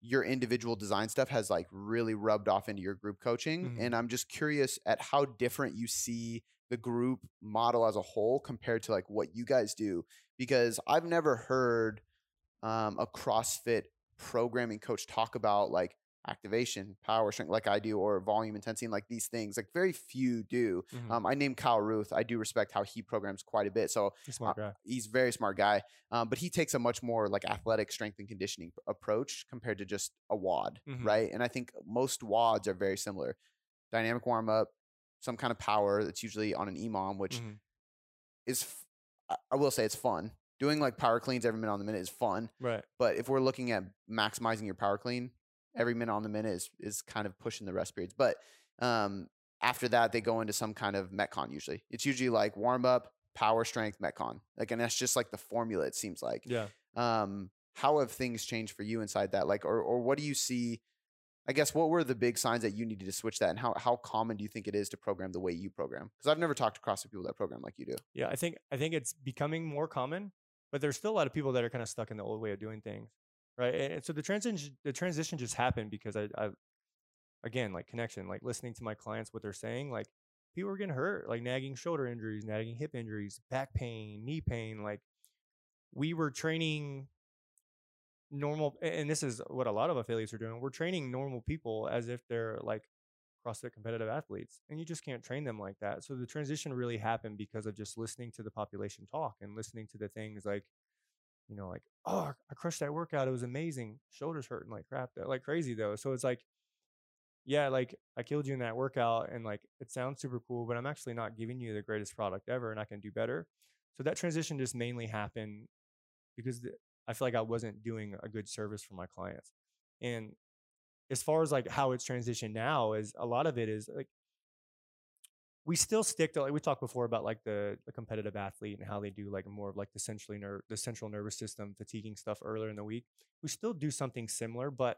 S1: your individual design stuff has like really rubbed off into your group coaching.
S2: Mhm.
S1: And I'm just curious at how different you see the group model as a whole compared to like what you guys do. Because I've never heard um, a CrossFit programming coach talk about like activation, power strength, like I do, or volume intensity, and like these things. Like very few do.
S2: Mhm.
S1: Um, I named Kyle Ruth. I do respect how he programs quite a bit. So
S2: He's a smart guy.
S1: he's very smart guy, um, but he takes a much more like athletic strength and conditioning approach compared to just a WOD,
S2: Mhm.
S1: right? And I think most WODs are very similar. Dynamic warm up, some kind of power that's usually on an EMOM, which
S2: Mhm.
S1: is, f- I will say, it's fun. Doing like power cleans every minute on the minute is fun,
S2: Right.
S1: but if we're looking at maximizing your power clean, every minute on the minute is is kind of pushing the rest periods. But um, after that, they go into some kind of metcon. Usually, it's usually like warm up, power strength, metcon. Like, and that's just like the formula. It seems like.
S2: Yeah.
S1: Um, how have things changed for you inside that? Like, or or what do you see? I guess what were the big signs that you needed to switch that, and how how common do you think it is to program the way you program? Because I've never talked to CrossFit people that program like you do.
S2: Yeah, I think I think it's becoming more common, but there's still a lot of people that are kind of stuck in the old way of doing things, right? And, so the transition the transition just happened because I, I again like connection, like listening to my clients what they're saying, like people are getting hurt, like nagging shoulder injuries, nagging hip injuries, back pain, knee pain, like we were training normal and this is what a lot of affiliates are doing we're training normal people as if they're like CrossFit competitive athletes, and you just can't train them like that. So the transition really happened because of just listening to the population talk and listening to the things like, you know, like, oh, I- crushed that workout, it was amazing, shoulders hurting like crap, like crazy though. So it's like, yeah, like I killed you in that workout, and like it sounds super cool, but I'm actually not giving you the greatest product ever, and I can do better. So that transition just mainly happened because I feel like I wasn't doing a good service for my clients, and as far as like how it's transitioned now is a lot of it is like we still stick to like we talked before about like the, the competitive athlete and how they do like more of like the centrally ner- the central nervous system fatiguing stuff earlier in the week. We still do something similar but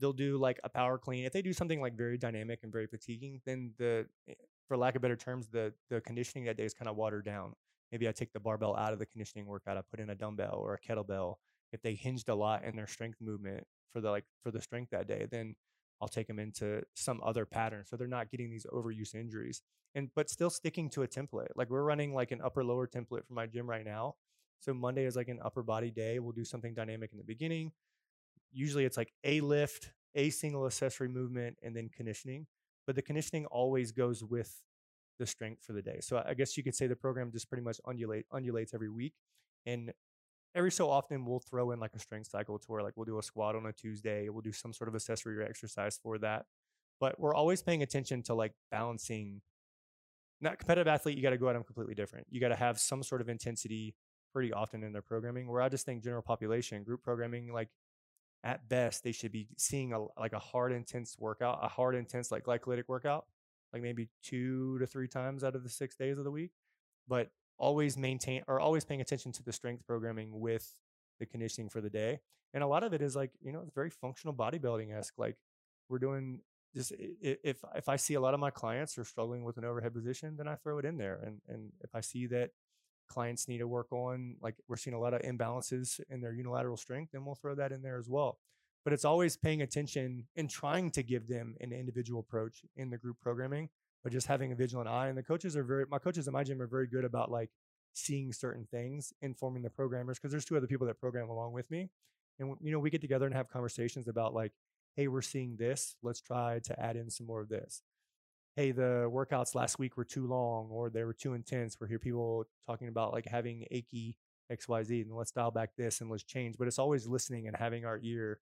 S2: they'll do like a power clean. If they do something like very dynamic and very fatiguing then the eh, for lack of better terms the the conditioning that day is kind of watered down. Maybe i take the barbell out of the conditioning workout i put in a dumbbell or a kettlebell. If they hinged a lot in their strength movement for the like for the strength that day then i'll take them into some other pattern so they're not getting these overuse injuries and but still sticking to a template like we're running like an upper lower template for my gym right now so monday is like an upper body day we'll do something dynamic in the beginning usually it's like a lift a single accessory movement and then conditioning but the conditioning always goes with the strength for the day so i guess you could say the program just pretty much undulate undulates every week and every so often we'll throw in like a strength cycle to where like we'll do a squat on a Tuesday, we'll do some sort of accessory or exercise for that. But we're always paying attention to like balancing. Not competitive athlete, you got to go at them completely different. You got to have some sort of intensity pretty often in their programming. Where I just think general population group programming, like at best, they should be seeing a like a hard intense workout, a hard intense like glycolytic workout, like maybe two to three times out of the six days of the week. But always maintain or always paying attention to the strength programming with the conditioning for the day. And a lot of it is like, you know, it's very functional bodybuilding esque. Like we're doing just if if I see a lot of my clients are struggling with an overhead position, then I throw it in there. And and if I see that clients need to work on like we're seeing a lot of imbalances in their unilateral strength, then we'll throw that in there as well. But it's always paying attention and trying to give them an individual approach in the group programming but just having a vigilant eye. And the coaches are very, my coaches at my gym are very good about like seeing certain things, informing the programmers, because there's two other people that program along with me. And, you know, we get together and have conversations about like, hey, we're seeing this. Let's try to add in some more of this. Hey, the workouts last week were too long or they were too intense. We're hear people talking about like having achy XYZ and let's dial back this and let's change. But it's always listening and having our ear,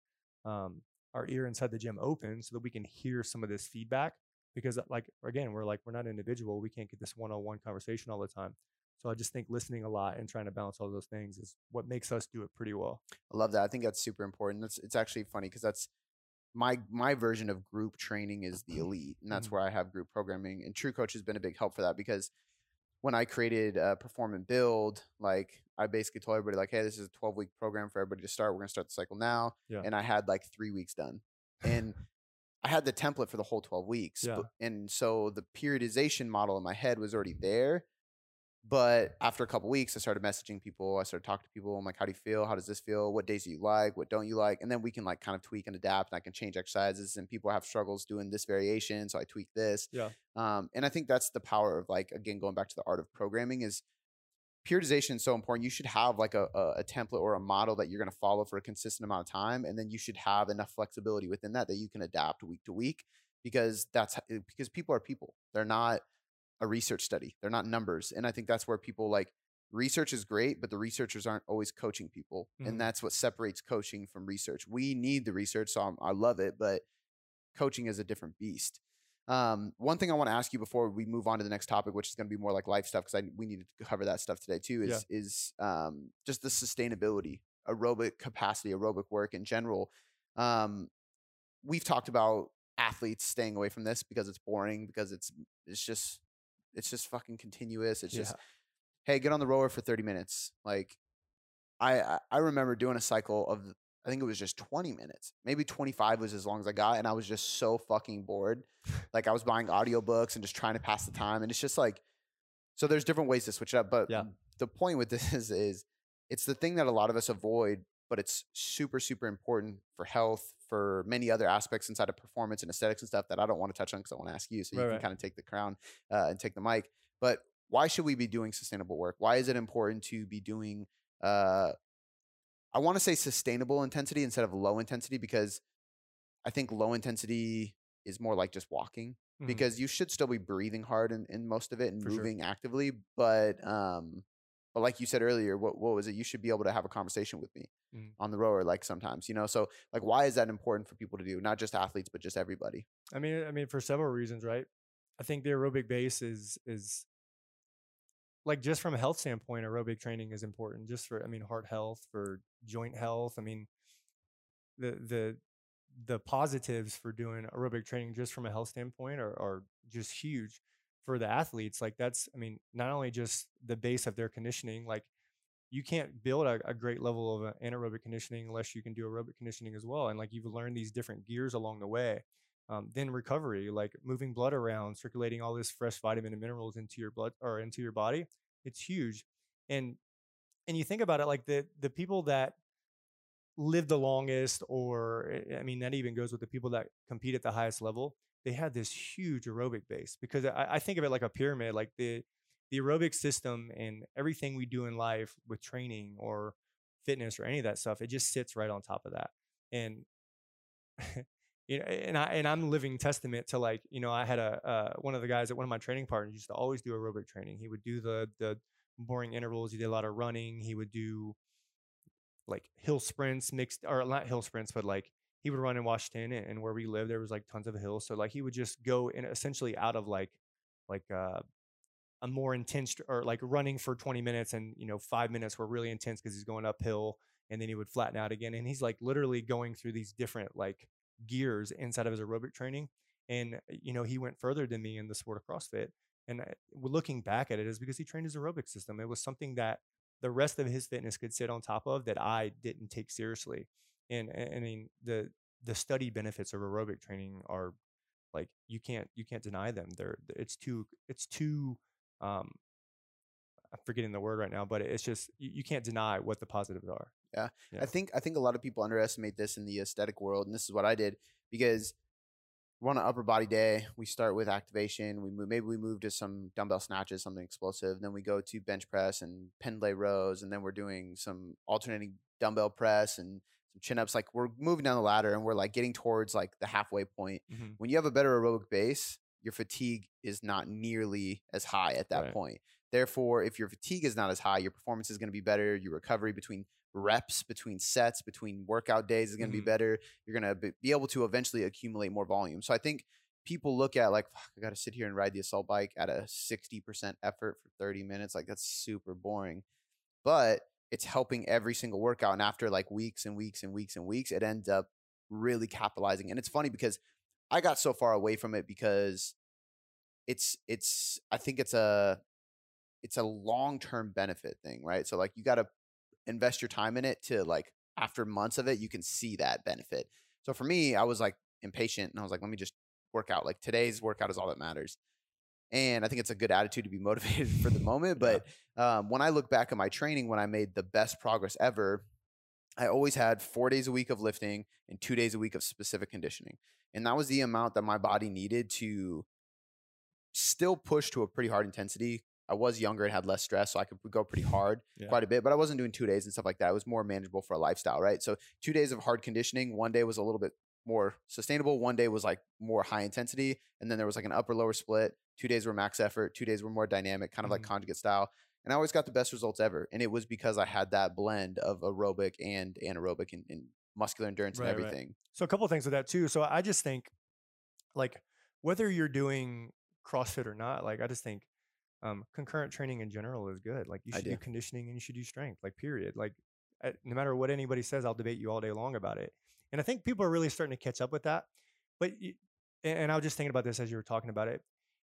S2: um, our ear inside the gym open so that we can hear some of this feedback because uh, like again we're like we're not individual we can't get this one-on-one conversation all the time so i just think listening a lot and trying to balance all those things is what makes us do it pretty well
S1: I love that. I think that's super important. That's it's actually funny because that's my my version of group training is the elite, and that's
S2: Mhm.
S1: where I have group programming. And True Coach has been a big help for that because when I created uh, Perform and Build, like I basically told everybody like, hey, this is a twelve week program for everybody to start. We're gonna start the cycle now,
S2: Yeah.
S1: and I had like three weeks done, and I had the template for the whole twelve weeks.
S2: Yeah.
S1: but- and so the periodization model in my head was already there. But after a couple weeks, I started messaging people. I started talking to people. I'm like, how do you feel? How does this feel? What days do you like? What don't you like? And then we can like kind of tweak and adapt. And I can change exercises. And people have struggles doing this variation, so I tweak this.
S2: Yeah.
S1: Um, and I think that's the power of like again going back to the art of programming is periodization is so important. You should have like a, a, a template or a model that you're going to follow for a consistent amount of time, and then you should have enough flexibility within that that you can adapt week to week because that's because people are people. They're not a research study. They're not numbers. And I think that's where people like research is great, but the researchers aren't always coaching people.
S2: Mhm.
S1: And that's what separates coaching from research. We need the research, so I'm, I love it, but coaching is a different beast. Um, one thing I want to ask you before we move on to the next topic, which is going to be more like life stuff, because I we need to cover that stuff today too, is is um, just the sustainability, aerobic capacity, aerobic work in general. Um, we've talked about athletes staying away from this because it's boring, because it's it's just it's just fucking continuous. It's just hey, get on the rower for 30 minutes. Like I- I remember doing a cycle of I think it was just 20 minutes. Maybe 25 was as long as I got and I was just so fucking bored. like I was buying audiobooks and just trying to pass the time and it's just like so there's different ways to switch it up, but
S2: Yeah.
S1: the point with this is, is it's the thing that a lot of us avoid, but it's super super important for health, for many other aspects inside of performance and aesthetics and stuff that I don't want to touch on because I want to ask you so you
S2: Right,
S1: can
S2: right.
S1: kind of take the crown uh, and take the mic. But why should we be doing sustainable work? Why is it important to be doing uh I want to say sustainable intensity instead of low intensity because I think low intensity is more like just walking
S2: Mhm.
S1: because you should still be breathing hard in, in most of it and
S2: For sure.
S1: moving actively. But um but like you said earlier, what what was it? You should be able to have a conversation with me
S2: Mhm.
S1: on the rower, like sometimes, you know. So like why is that important for people to do? Not just athletes, but just everybody.
S2: I mean, I mean, for several reasons, right? I think the aerobic base is is like just from a health standpoint, aerobic training is important. Just for, I mean, heart health, for joint health. I mean, the the the positives for doing aerobic training just from a health standpoint are are just huge for the athletes. Like that's, I mean, not only just the base of their conditioning, like you can't build a, a great level of anaerobic conditioning unless you can do aerobic conditioning as well. And like you've learned these different gears along the way. Um, then recovery, like moving blood around, circulating all this fresh vitamin and minerals into your blood or into your body, it's huge. And and you think about it, like the the people that live the longest, or eh, I mean, that even goes with the people that compete at the highest level. They had this huge aerobic base because I, I think of it like a pyramid, like the the aerobic system and everything we do in life with training or fitness or any of that stuff, it just sits right on top of that. And you know, and I and I'm living testament to like, you know, I had a uh, one of the guys at one of my training partners used to always do aerobic training. He would do the the boring intervals. He did a lot of running. He would do like hill sprints mixed or not hill sprints, but like he would run in Washington and, where we live there was like tons of hills. So like he would just go in essentially out of like like uh a more intense or like running for 20 minutes and you know five minutes were really intense because he's going uphill and then he would flatten out again and he's like literally going through these different like gears inside of his aerobic training and uh, you know he went further than me in the sport of crossfit and I- looking back at it is because he trained his aerobic system. It was something that the rest of his fitness could sit on top of that i didn't take seriously and and i mean the the study benefits of aerobic training are like you can't you can't deny them. They're it's too it's too um i'm forgetting the word right now but it's just you, you can't deny what the positives are Yeah.
S1: I think I think a lot of people underestimate this in the aesthetic world, and this is what I did because we're on an upper body day. We start with activation. We move, maybe we move to some dumbbell snatches, something explosive. Then we go to bench press and pendlay rows, and then we're doing some alternating dumbbell press and some chin ups. Like we're moving down the ladder, and we're like getting towards like the halfway point.
S2: Mhm.
S1: When you have a better aerobic base, your fatigue is not nearly as high at that
S2: Right.
S1: point. Therefore, if your fatigue is not as high, your performance is going to be better. Your recovery between reps, between sets, between workout days is going to
S2: Mhm.
S1: be better. You're going to be, able to eventually accumulate more volume. So I think people look at like, Fuck, I got to sit here and ride the assault bike at a 60% effort for 30 minutes. Like that's super boring. But it's helping every single workout. And after like weeks and weeks and weeks and weeks, it ends up really capitalizing. And it's funny because I got so far away from it because it's it's I think it's a it's a long term benefit thing, right? So like you got to invest your time in it to like after months of it, you can see that benefit. So for me, I was like impatient and I was like, let me just work out. Like today's workout is all that matters. and I think it's a good attitude to be motivated for the moment. But um, when I look back at my training, when I made the best progress ever, I always had four days a week of lifting and two days a week of specific conditioning, and that was the amount that my body needed to still push to a pretty hard intensity. I was younger and had less stress, so I could go pretty hard
S2: Yeah.
S1: quite a bit, but I wasn't doing two days and stuff like that. It was more manageable for a lifestyle, right? So two days of hard conditioning, one day was a little bit more sustainable, one day was like more high intensity, and then there was like an upper lower split. Two days were max effort, two days were more dynamic, kind of like
S2: Mhm.
S1: conjugate style. And I always got the best results ever. And it was because I had that blend of aerobic and anaerobic and, and muscular endurance
S2: Right,
S1: and
S2: right.
S1: everything.
S2: So a couple of things with that too. So I just think, like, whether you're doing CrossFit or not, like I just think um, concurrent training in general is good. Like you should do.
S1: do.
S2: conditioning and you should do strength. Like period. Like uh, no matter what anybody says, I'll debate you all day long about it. And I think people are really starting to catch up with that. But you, and I was just thinking about this as you were talking about it.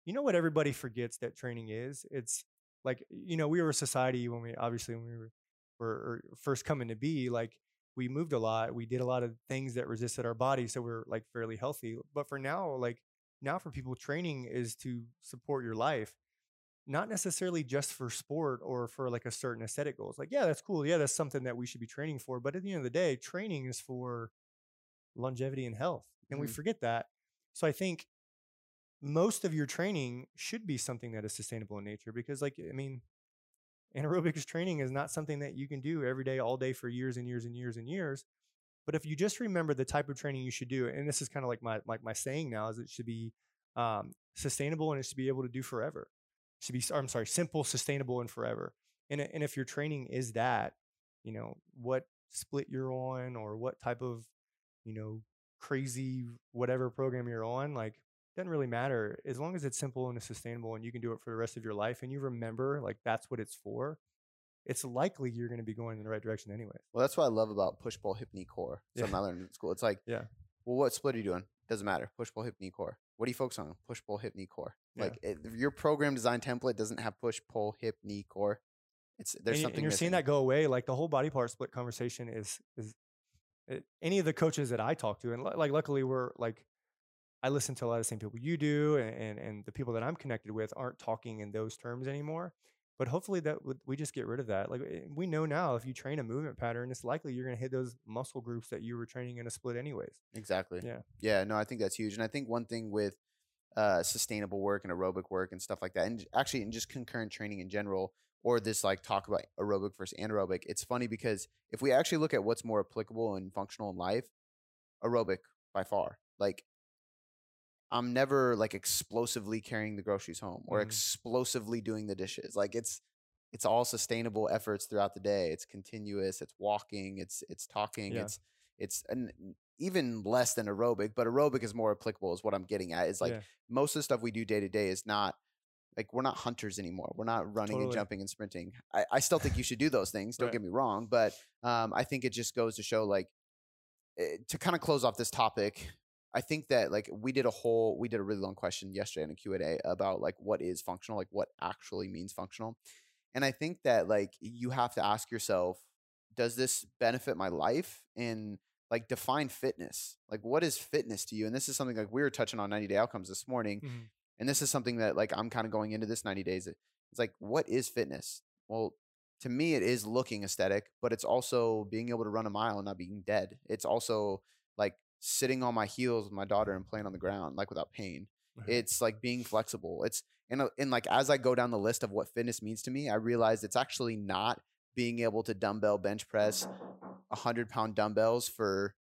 S2: You know what everybody forgets that training is? It's like you know we were a society when we obviously when we were, were first coming to be like we moved a lot we did a lot of things that resisted our body so we're like fairly healthy but for now like now for people training is to support your life not necessarily just for sport or for like a certain aesthetic goals like yeah that's cool. Yeah that's something that we should be training for. But at the end of the day training is for longevity and health and we
S1: Mhm.
S2: forget that. So i think most of your training should be something that is sustainable in nature because like i mean anaerobic training is not something that you can do every day all day for years and years and years and years. But if you just remember the type of training you should do and this is kind of like my like my saying now is it should be um, sustainable and it should be able to do forever should be i'm sorry simple sustainable and forever and, and if your training is that you know what split you're on or what type of you know crazy whatever program you're on like doesn't really matter as long as it's simple and it's sustainable and you can do it for the rest of your life and you remember like that's what it's for it's likely you're going to be going in the right direction anyway
S1: Well, that's what I love about push pull hip knee core.
S2: Yeah.
S1: Something I learned in school. It's like,
S2: Yeah.
S1: well, what split are you doing? Doesn't matter. Push pull hip knee core. What do you focus on? Push pull hip knee core.
S2: Yeah.
S1: Like it, your program design template doesn't have push pull hip knee core. It's there's
S2: and,
S1: something
S2: and you're seeing that go away like the whole body part split conversation is is it, any of the coaches that i talk to and li- like luckily we're like i listen to a lot of the same people you do and and, and the people that i'm connected with aren't talking in those terms anymore but hopefully that we just get rid of that like eh, we know now if you train a movement pattern it's likely you're going to hit those muscle groups that you were training in a split anyways
S1: Exactly.
S2: Yeah.
S1: Yeah. No, I think that's huge. And I think one thing with uh, sustainable work and aerobic work and stuff like that, and actually in just concurrent training in general, or this like talk about aerobic versus anaerobic, it's funny because if we actually look at what's more applicable and functional in life, aerobic by far. Like I'm never like explosively carrying the groceries home or
S2: Mhm.
S1: explosively doing the dishes. Like it's it's all sustainable efforts throughout the day. It's continuous. It's walking. It's it's talking.
S2: Yeah.
S1: It's it's an, even less than aerobic, but aerobic is more applicable. Is what I'm getting at. Is like
S2: Yeah.
S1: most of the stuff we do day to day is not like we're not hunters anymore. We're not running and jumping and sprinting. I, I still think you should do those things. Don't
S2: Right.
S1: get me wrong, but um, I think it just goes to show like eh, to kind of close off this topic. I think that like we did a whole we did a really long question yesterday in a Q&A about like what is functional, like what actually means functional. And I think that like you have to ask yourself, does this benefit my life? And like define fitness. Like what is fitness to you? And this is something like we were touching on 90 day outcomes this morning.
S2: Mhm.
S1: And this is something that like I'm kind of going into this 90 days. It's like, what is fitness? Well, to me, it is looking aesthetic, but it's also being able to run a mile and not being dead. It's also like sitting on my heels with my daughter and playing on the ground, like without pain.
S2: Right.
S1: It's like being flexible. It's and uh, and like as I go down the list of what fitness means to me, I realize it's actually not being able to dumbbell bench press a hundred pound dumbbells for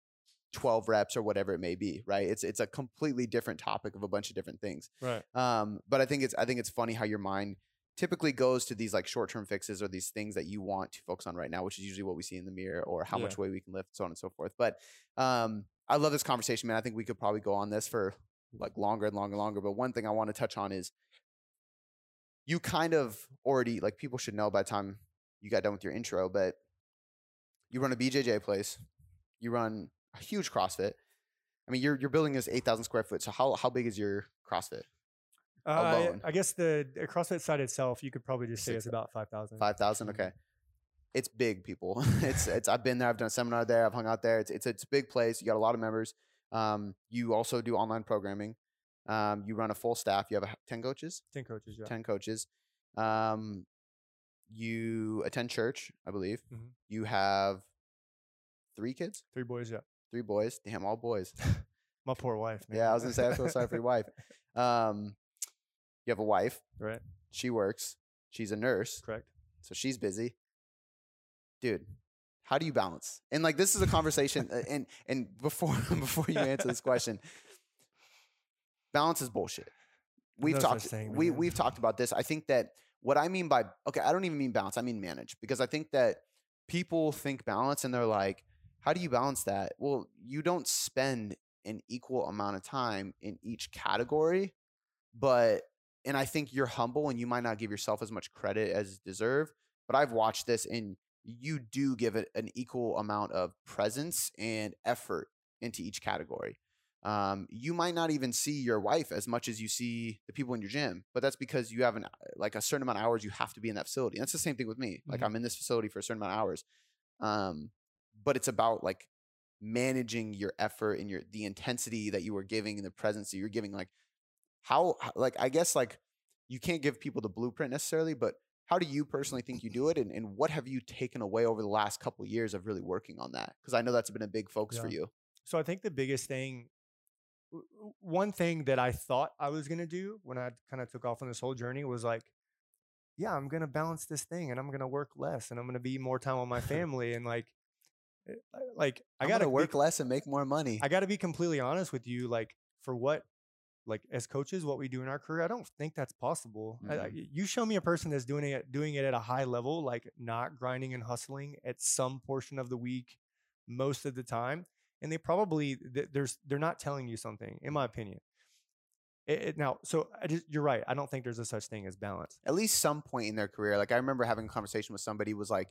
S1: 12 reps or whatever it may be, right? It's it's a completely different topic of a bunch of different things.
S2: right
S1: Um, but I think it's I think it's funny how your mind typically goes to these like short term fixes or these things that you want to focus on right now, which is usually what we see in the mirror or how
S2: Yeah.
S1: much weight we can lift, so on and so forth. But um, I love this conversation, man. I think we could probably go on this for like longer and longer and longer. But one thing I want to touch on is you kind of already like people should know by the time you got done with your intro, but you run a BJJ place, you run a huge CrossFit. I mean, you're you're building is eight thousand square foot. So how how big is your CrossFit?
S2: Uh, I-
S1: alone.
S2: I guess the CrossFit side itself, you could probably just say it's about five thousand.
S1: Five thousand.
S2: Mhm.
S1: Okay, it's big, people. it's it's. I've been there. I've done a seminar there. I've hung out there. It's it's it's a big place. You got a lot of members. Um, you also do online programming. Um, you run a full staff. You have a, ten coaches.
S2: 10 coaches, yeah.
S1: Ten coaches. Um, you attend church, I believe.
S2: Mhm.
S1: You have three kids,
S2: Three boys, yeah.
S1: three boys. Damn, all boys.
S2: My poor wife, man.
S1: Yeah, I was gonna say I feel sorry for your wife. Um, you have a wife.
S2: right?
S1: She works. She's a nurse,
S2: Correct.
S1: so she's busy. Dude, how do you balance? And like this is a conversation. uh, and and before before you answer this question, balance is bullshit. We've
S2: such
S1: talked.
S2: thing,
S1: we
S2: man.
S1: we've talked about this. I think that what I mean by okay, I don't even mean balance. I mean manage because I think that people think balance and they're like, how do you balance that? Well, you don't spend an equal amount of time in each category, but and I think you're humble and you might not give yourself as much credit as deserve. But I've watched this and you do give it an equal amount of presence and effort into each category. Um, you might not even see your wife as much as you see the people in your gym, but that's because you have an like a certain amount of hours you have to be in that facility. And that's the same thing with me. Like
S2: Mhm.
S1: I'm in this facility for a certain amount of hours. Um, but it's about like managing your effort and your the intensity that you are giving and the presence that you're giving. Like how like I guess like you can't give people the blueprint necessarily, but how do you personally think you do it and, and what have you taken away over the last couple of years of really working on that? Because i know that's been a big focus for you.
S2: So I think the biggest thing, one thing that I thought I was gonna do when I kind of took off on this whole journey was like, yeah, I'm gonna balance this thing and I'm gonna work less and I'm gonna be more time on my family and like, eh, like I
S1: I
S2: gotta
S1: gotta
S2: be-
S1: work less and make more money.
S2: I got to be completely honest with you. Like for what, like as coaches, what we do in our career, I don't think that's possible. I- I-
S1: mm-hmm.
S2: you show me a person that's doing it, doing it at a high level, like not grinding and hustling at some portion of the week, most of the time, and they probably th- there's they're not telling you something, in my opinion. It, it- now, so I just, you're right. I don't think there's a such thing as balance.
S1: at least some point in their career like i remember having a conversation with somebody who was like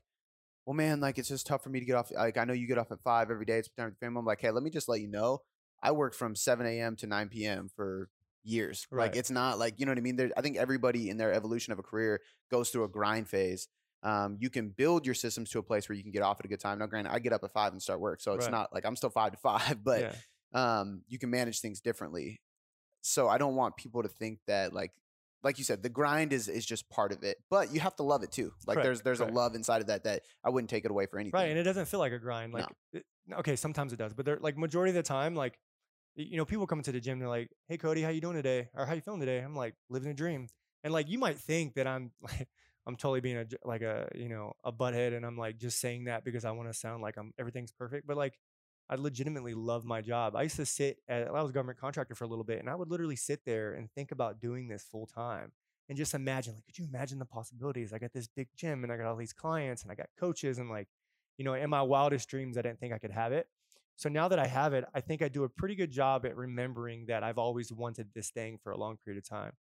S1: well man like it's just tough for me to get off like i know you get off at five every day it's time with family i'm like hey let me just let you know i work from 7 a.m to 9 p.m for years like it's not like you know what i mean there, i think everybody in their evolution of a career goes through a grind phase um, you can build your systems to a place where you can get off at a good time now granted i get up at five and start work so it's
S2: Right.
S1: not like i'm still five to five but
S2: yeah,
S1: um, you can manage things differently. So I don't want people to think that like like you said, the grind is is just part of it, but you have to love it too. Like
S2: Correct,
S1: there's there's
S2: correct.
S1: a love inside of that that I wouldn't take it away for anything.
S2: right. And it doesn't feel like a grind.
S1: No.
S2: Like, it- okay, sometimes it does, but they're like majority of the time, like you know, people come into the gym, they're like, "Hey, Cody, how you doing today? Or how you feeling today?" I'm like, "Living a dream." And like, you might think that I'm like, I'm totally being a like a you know a butthead, and I'm like just saying that because I want to sound like I'm everything's perfect. But like, I legitimately love my job. I used to sit at I was a government contractor for a little bit, and I would literally sit there and think about doing this full time. And just imagine, like, could you imagine the possibilities? I got this big gym, and I got all these clients, and I got coaches, and like, you know, in my wildest dreams, I didn't think I could have it. So now that I have it, I think I do a pretty good job at remembering that I've always wanted this thing for a long period of time.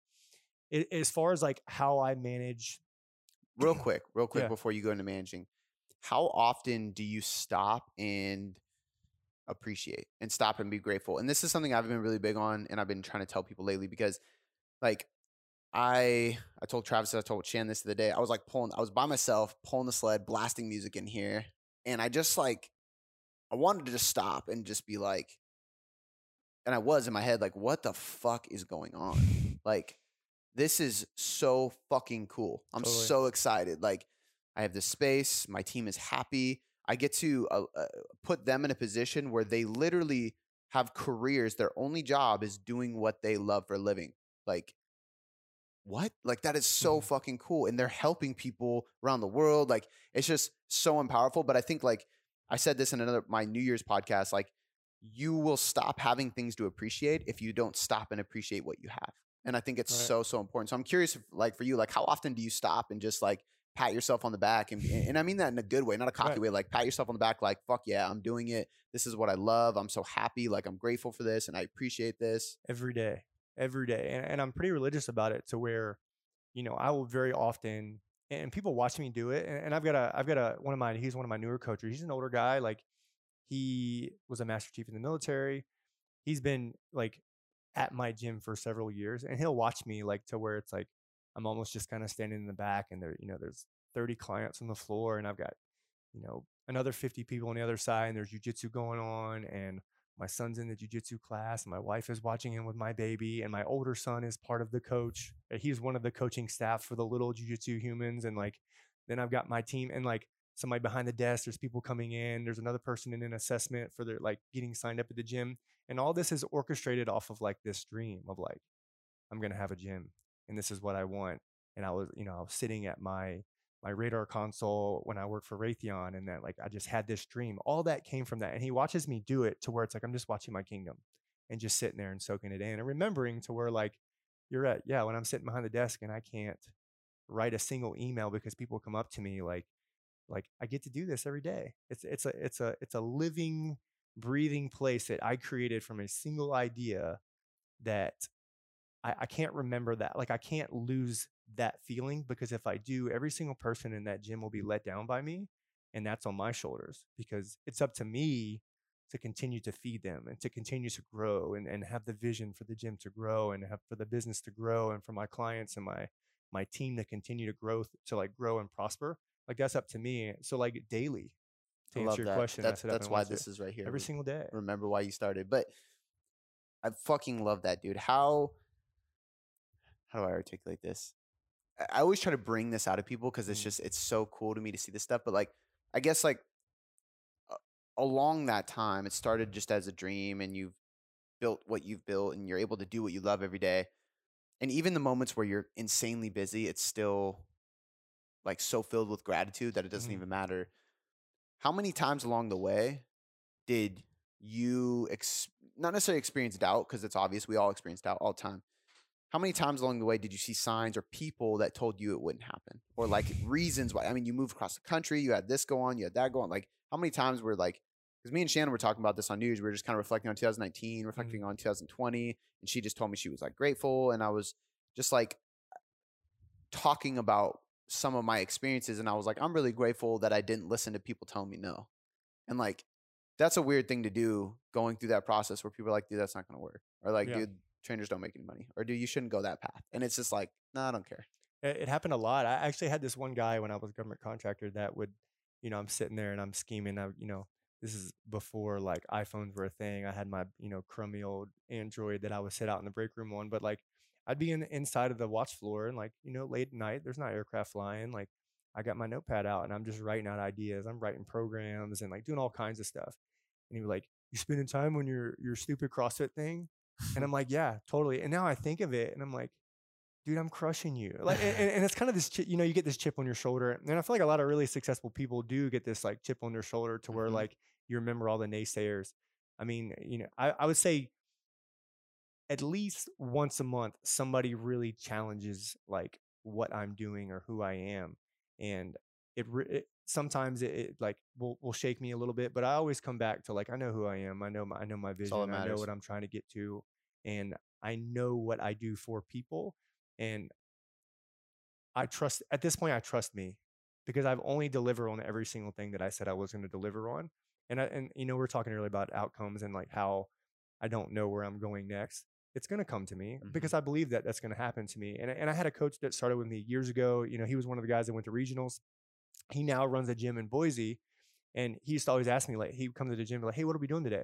S2: I as far as like how I manage,
S1: real quick, real quick
S2: Yeah.
S1: before you go into managing, how often do you stop and appreciate and stop and be grateful? And this is something I've been really big on and I've been trying to tell people lately because like I I told Travis, I told Shan this the other day. I was like pulling, I was by myself, pulling the sled, blasting music in here, and I just like I wanted to just stop and just be like, and I was in my head like, what the fuck is going on? Like, this is so fucking cool. I'm
S2: Totally.
S1: so excited. Like, I have this space. My team is happy. I get to uh, uh, put them in a position where they literally have careers. Their only job is doing what they love for a living. Like, what? Like, that is so
S2: Mhm.
S1: fucking cool. And they're helping people around the world. Like, it's just so powerful. But I think, like, I said this in another, my New Year's podcast, like, you will stop having things to appreciate if you don't stop and appreciate what you have. And I think it's
S2: Right.
S1: so, so important. So I'm curious, if, like, for you, like, how often do you stop and just, like, pat yourself on the back and and I mean that in a good way, not a cocky
S2: Right.
S1: way. Like pat yourself on the back, like fuck yeah, I'm doing it. This is what I love. I'm so happy. Like I'm grateful for this and I appreciate this.
S2: every day, every day. And, and I'm pretty religious about it to where, you know, I will very often, and people watch me do it. And, and I've got a, I've got a, one of my, he's one of my newer coaches. He's an older guy. Like he was a master chief in the military. He's been like at my gym for several years and he'll watch me like to where it's like, I'm almost just kind of standing in the back and there, you know, there's 30 clients on the floor and I've got, you know, another 50 people on the other side and there's jujitsu going on and my son's in the jujitsu class, my wife is watching him with my baby, and my older son is part of the coach. uh, He's one of the coaching staff for the little jujitsu humans, and like then I've got my team and like somebody behind the desk. There's people coming in. There's another person in an assessment for their like getting signed up at the gym, and all this is orchestrated off of like this dream of like I'm gonna have a gym, and this is what I want. And I was, you know, I was sitting at my my radar console when I worked for Raytheon, and that like I just had this dream. All that came from that, and he watches me do it to where it's like I'm just watching my kingdom, and just sitting there and soaking it in, and remembering to where like you're at, yeah, when I'm sitting behind the desk and I can't write a single email because people come up to me like like I get to do this every day. It's it's a it's a it's a living, breathing place that I created from a single idea that I, I can't remember that. Like I can't lose that feeling because if I do, every single person in that gym will be let down by me. And that's on my shoulders because it's up to me to continue to feed them and to continue to grow and, and have the vision for the gym to grow and have for the business to grow and for my clients and my my team to continue to grow to like grow and prosper. Like that's up to me. So like daily, to
S1: I
S2: answer
S1: love
S2: your
S1: that.
S2: question,
S1: That's,
S2: I sit up
S1: that's why this is right here.
S2: every single day.
S1: remember why you started. But I fucking love that, dude. How how do I articulate this? I- always try to bring this out of people because it's
S2: Mm.
S1: just it's so cool to me to see this stuff. But like, I guess like uh, along that time, it started just as a dream, and you've built what you've built, and you're able to do what you love every day. And even the moments where you're insanely busy, it's still like so filled with gratitude that it doesn't
S2: Mhm.
S1: even matter. How many times along the way did you ex- not necessarily experience doubt because it's obvious we all experience doubt all the time how many times along the way did you see signs or people that told you it wouldn't happen? Or like reasons why? I mean you moved across the country you had this go on you had that go on. Like how many times were like because me and shannon were talking about this on news we were just kind of reflecting on 2019 mm-hmm. reflecting on 2020 and she just told me she was like grateful and i was just like talking about some of my experiences and i was like i'm really grateful that i didn't listen to people telling me no. And like that's a weird thing to do going through that process where people are like dude that's not going to work or like
S2: Yeah.
S1: dude trainers don't make any money or do you shouldn't go that path and it's just like no i don't care
S2: It, it happened a lot. I actually had this one guy when I was government contractor that would, you know, I'm sitting there and I'm scheming. I, you know, this is before like iPhones were a thing. I had my, you know, crummy old Android that I would sit out in the break room on. But like, I'd be in the inside of the watch floor and like, you know, late at night, there's not aircraft flying. Like, I got my notepad out and I'm just writing out ideas. I'm writing programs and like doing all kinds of stuff. And he was like, "You spending time on your your stupid CrossFit thing?" And I'm like, "Yeah, totally." And now I think of it and I'm like dude, I'm crushing you. Like, and, and- it's kind of this, you know, you get this chip on your shoulder, and I feel like a lot of really successful people do get this like chip on their shoulder to where
S1: Mhm.
S2: like you remember all the naysayers. I mean, you know, I, I would say at least once a month somebody really challenges like what I'm doing or who I am, and it, re- it sometimes it, it like will will shake me a little bit, but I always come back to like I know who I am, I know my I know my vision, I know what I'm trying to get to, and I know what I do for people, and I trust at this point I trust me because I've only delivered on every single thing that I said I was going to deliver on. And I, and you know we are talking earlier about outcomes and like how I don't know where I'm going next. It's going to come to me because I believe that that's going to happen to me. And and I had a coach that started with me years ago. You know, he was one of the guys that went to regionals. He now runs a gym in Boise, and he used to always ask me like he would come to the gym and be like, "Hey, what are we doing today?"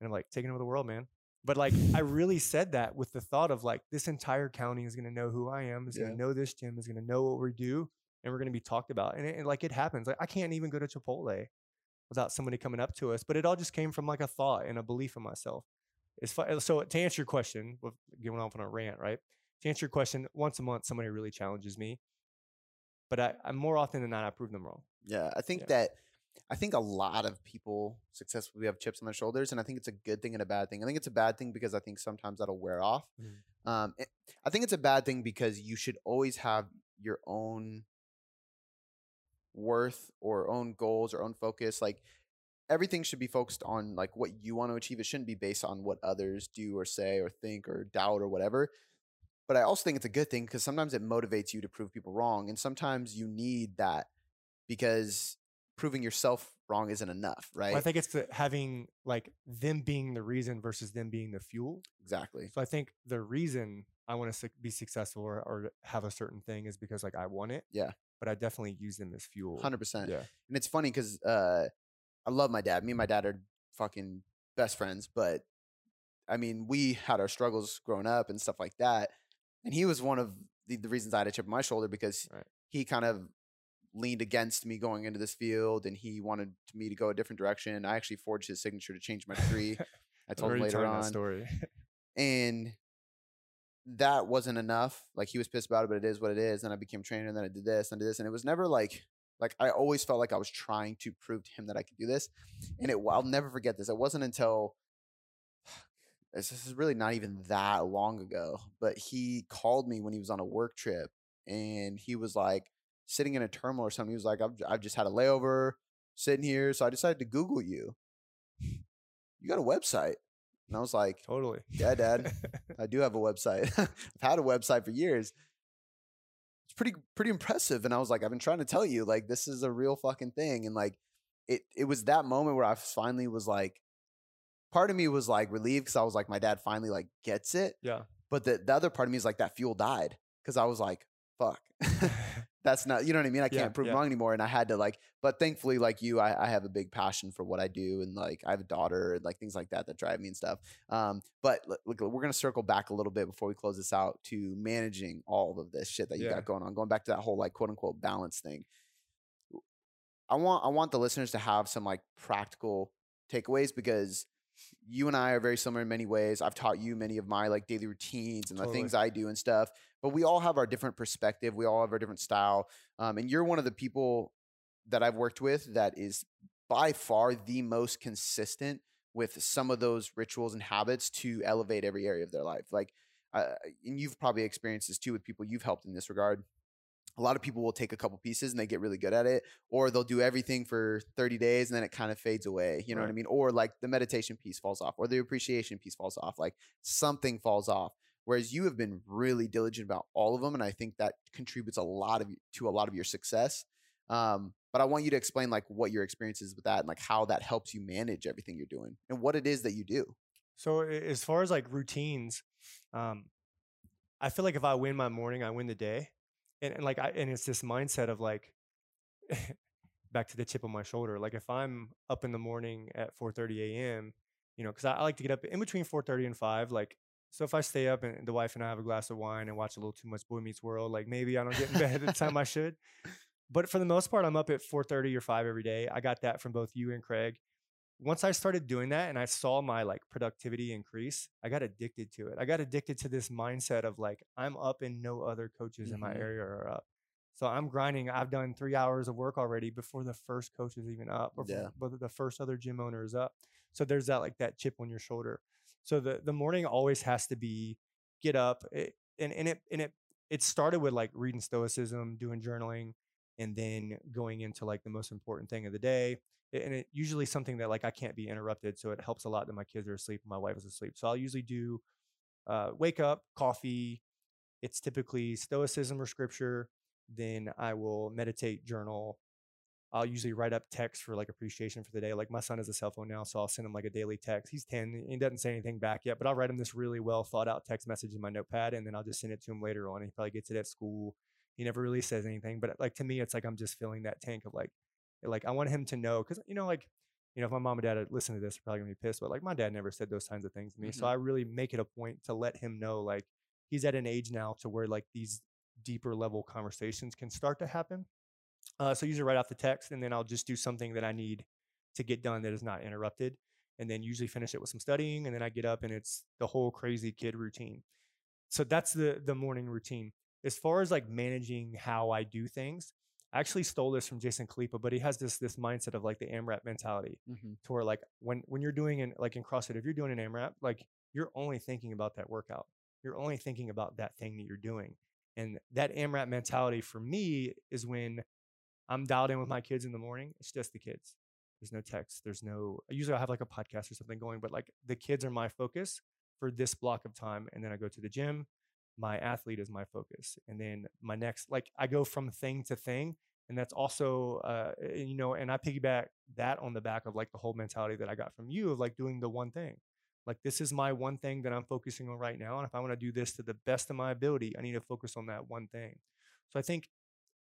S2: And I'm like, "Taking over the world, man." But like I really said that with the thought of like this entire county is going to know who I am, is going to know this gym, is going to know what we do, and we're going to be talked about. And, it, and like it happens. Like I can't even go to Chipotle without somebody coming up to us. But it all just came from like a thought and a belief in myself. It's fu- uh, so to answer your question, with going off on a rant, right? To answer your question, once a month somebody really challenges me, but I, I more often than not I prove them wrong.
S1: Yeah, I think
S2: Yeah.
S1: that I think a lot of people successfully have chips on their shoulders, and I think it's a good thing and a bad thing. I think it's a bad thing because I think sometimes that'll wear off.
S2: Mhm.
S1: Um, it- I think it's a bad thing because you should always have your own worth or own goals or own focus. Like everything should be focused on like what you want to achieve. It shouldn't be based on what others do or say or think or doubt or whatever. But I also think it's a good thing because sometimes it motivates you to prove people wrong, and sometimes you need that because proving yourself wrong isn't enough, right?
S2: Well, I think it's the, having like them being the reason versus them being the fuel.
S1: exactly.
S2: So I think the reason I want to be successful or, or have a certain thing is because like I want it.
S1: Yeah.
S2: But I definitely use them as fuel.
S1: Hundred percent.
S2: Yeah.
S1: And it's funny because uh, I love my dad. Me and my dad are fucking best friends, but I mean, we had our struggles growing up and stuff like that. And he was one of the, the reasons I had a chip on my shoulder because
S2: Right.
S1: he kind of leaned against me going into this field and he wanted me to go a different direction. I actually forged his signature to change my degree. I told him later
S2: telling that
S1: on.
S2: story.
S1: And that wasn't enough. Like he was pissed about it, but it is what it is. And I became a trainer, and then I did this and did this. And it was never like like I always felt like I was trying to prove to him that I could do this. And it I'll never forget this. It wasn't until this is really not even that long ago, but he called me when he was on a work trip and he was like sitting in a terminal or something. He was like, I've, I've just had a layover sitting here. So I decided to Google you. You got a website. And I was like,
S2: totally.
S1: Yeah, Dad. I do have a website. I've had a website for years. It's pretty pretty impressive. And I was like, I've been trying to tell you, like, this is a real fucking thing. And like it it was that moment where I finally was like, part of me was like relieved because I was like, my dad finally like gets it.
S2: yeah.
S1: But the, the other part of me is like that fuel died. Cause I was like, fuck. That's not you know what I mean? I can't prove
S2: yeah.
S1: wrong anymore. And I had to like, but thankfully, like you, I, I have a big passion for what I do and like I have a daughter and like things like that that drive me and stuff. Um, but look, we're gonna circle back a little bit before we close this out to managing all of this shit that you
S2: Yeah.
S1: got going on. Going back to that whole like quote unquote balance thing. I want I want the listeners to have some like practical takeaways because you and I are very similar in many ways. I've taught you many of my like daily routines and the things I do and stuff. But we all have our different perspective. We all have our different style. Um, and you're one of the people that I've worked with that is by far the most consistent with some of those rituals and habits to elevate every area of their life. Like, uh, and you've probably experienced this too with people you've helped in this regard. A lot of people will take a couple pieces and they get really good at it, or they'll do everything for 30 days and then it kind of fades away. You know what I mean? Or like the meditation piece falls off, or the appreciation piece falls off. Like something falls off. Whereas you have been really diligent about all of them, and I think that contributes a lot of to a lot of your success. Um, but I want you to explain like what your experience is with that, and like how that helps you manage everything you're doing, and what it is that you do.
S2: So as far as like routines, um, I feel like if I win my morning, I win the day, and, and like I and it's this mindset of like back to the chip on my shoulder. Like if I'm up in the morning at 4:30 a.m., you know, because I, I like to get up in between 4:30 and 5. Like so, if I stay up and the wife and I have a glass of wine and watch a little too much Boy Meets World, like maybe I don't get in bed at the time I should. But for the most part, I'm up at 4:30 or 5 every day. I got that from both you and Craig once I started doing that and I saw my like productivity increase, I got addicted to it. I got addicted to this mindset of like I'm up and no other coaches in my
S1: Mhm.
S2: area are up. So I'm grinding. I've done three hours of work already before the first coach is even up, or
S1: Yeah.
S2: before the first other gym owner is up. So there's that like that chip on your shoulder. So the the morning always has to be get up, it, and and it and it it started with like reading stoicism, doing journaling, and then going into like the most important thing of the day and it usually something that like I can't be interrupted. So it helps a lot that my kids are asleep and my wife is asleep. So I'll usually do uh, wake up, coffee. It's typically stoicism or scripture. Then I will meditate, journal. I'll usually write up text for like appreciation for the day. Like my son has a cell phone now, so I'll send him like a daily text. He's 10, he doesn't say anything back yet, but I'll write him this really well thought out text message in my notepad and then I'll just send it to him later on. He probably gets it at school. He never really says anything, but like to me, it's like I'm just filling that tank of like, like I want him to know because you know, like you know, if my mom and dad had listened to this, they're probably gonna be pissed. But like my dad never said those kinds of things to me, so
S1: Mhm.
S2: I really make it a point to let him know like he's at an age now to where like these deeper level conversations can start to happen. Uh, so usually write off the text, and then I'll just do something that I need to get done that is not interrupted, and then usually finish it with some studying, and then I get up and it's the whole crazy kid routine. So that's the the morning routine. As far as like managing how I do things, I actually stole this from Jason Khalipa, but he has this this mindset of like the AMRAP mentality mm-hmm. to where like when when you're doing an like in CrossFit, if you're doing an AMRAP, like you're only thinking about that workout. You're only thinking about that thing that you're doing. And that AMRAP mentality for me is when I'm dialed in with my kids in the morning. It's just the kids. There's no text. There's no usually I have like a podcast or something going, but like the kids are my focus for this block of time. And then I go to the gym. My athlete is my focus. And then my next like I go from thing to thing and that's also uh you know and i piggyback that on the back of like the whole mentality that i got from you of like doing the one thing like this is my one thing that i'm focusing on right now and if i want to do this to the best of my ability i need to focus on that one thing so i think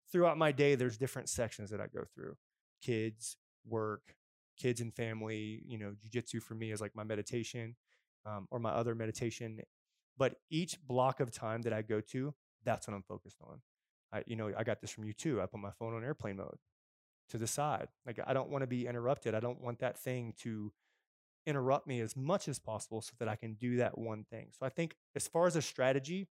S2: throughout my day there's different sections that i go through kids work kids and family. You know, jujitsu for me is like my meditation um, or my other meditation. But each block of time that I go to, that's what I'm focused on. I, you know, I got this from you too. I put my phone on airplane mode to the side. Like I don't want to be interrupted. I don't want that thing to interrupt me as much as possible so that I can do that one thing. So I think as far as a strategy,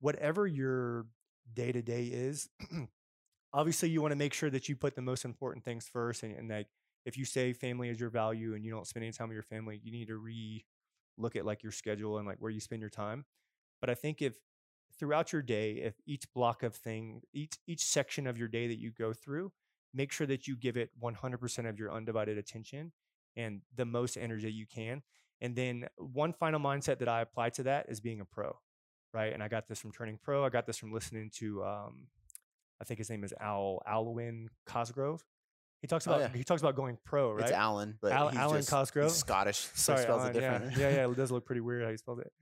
S2: whatever your day to day is, obviously you want to make sure that you put the most important things first. And, and like if you say family is your value and you don't spend any time with your family, you need to re look at like your schedule and like where you spend your time. But I think if throughout your day, if each block of thing, each each section of your day that you go through, make sure that you give it 100% of your undivided attention and the most energy you can. And then one final mindset that I apply to that is being a pro, right? And I got this from turning pro. I got this from listening to, um, I think his name is Al Alwyn Cosgrove. He talks
S1: Oh,
S2: about
S1: yeah.
S2: he talks about going pro, right?
S1: It's Alan, but
S2: Al- Alan
S1: just,
S2: Cosgrove?
S1: Scottish. so
S2: Sorry,
S1: spells
S2: Alan,
S1: it
S2: yeah,
S1: different.
S2: yeah, yeah. It does look pretty weird how he spelled it.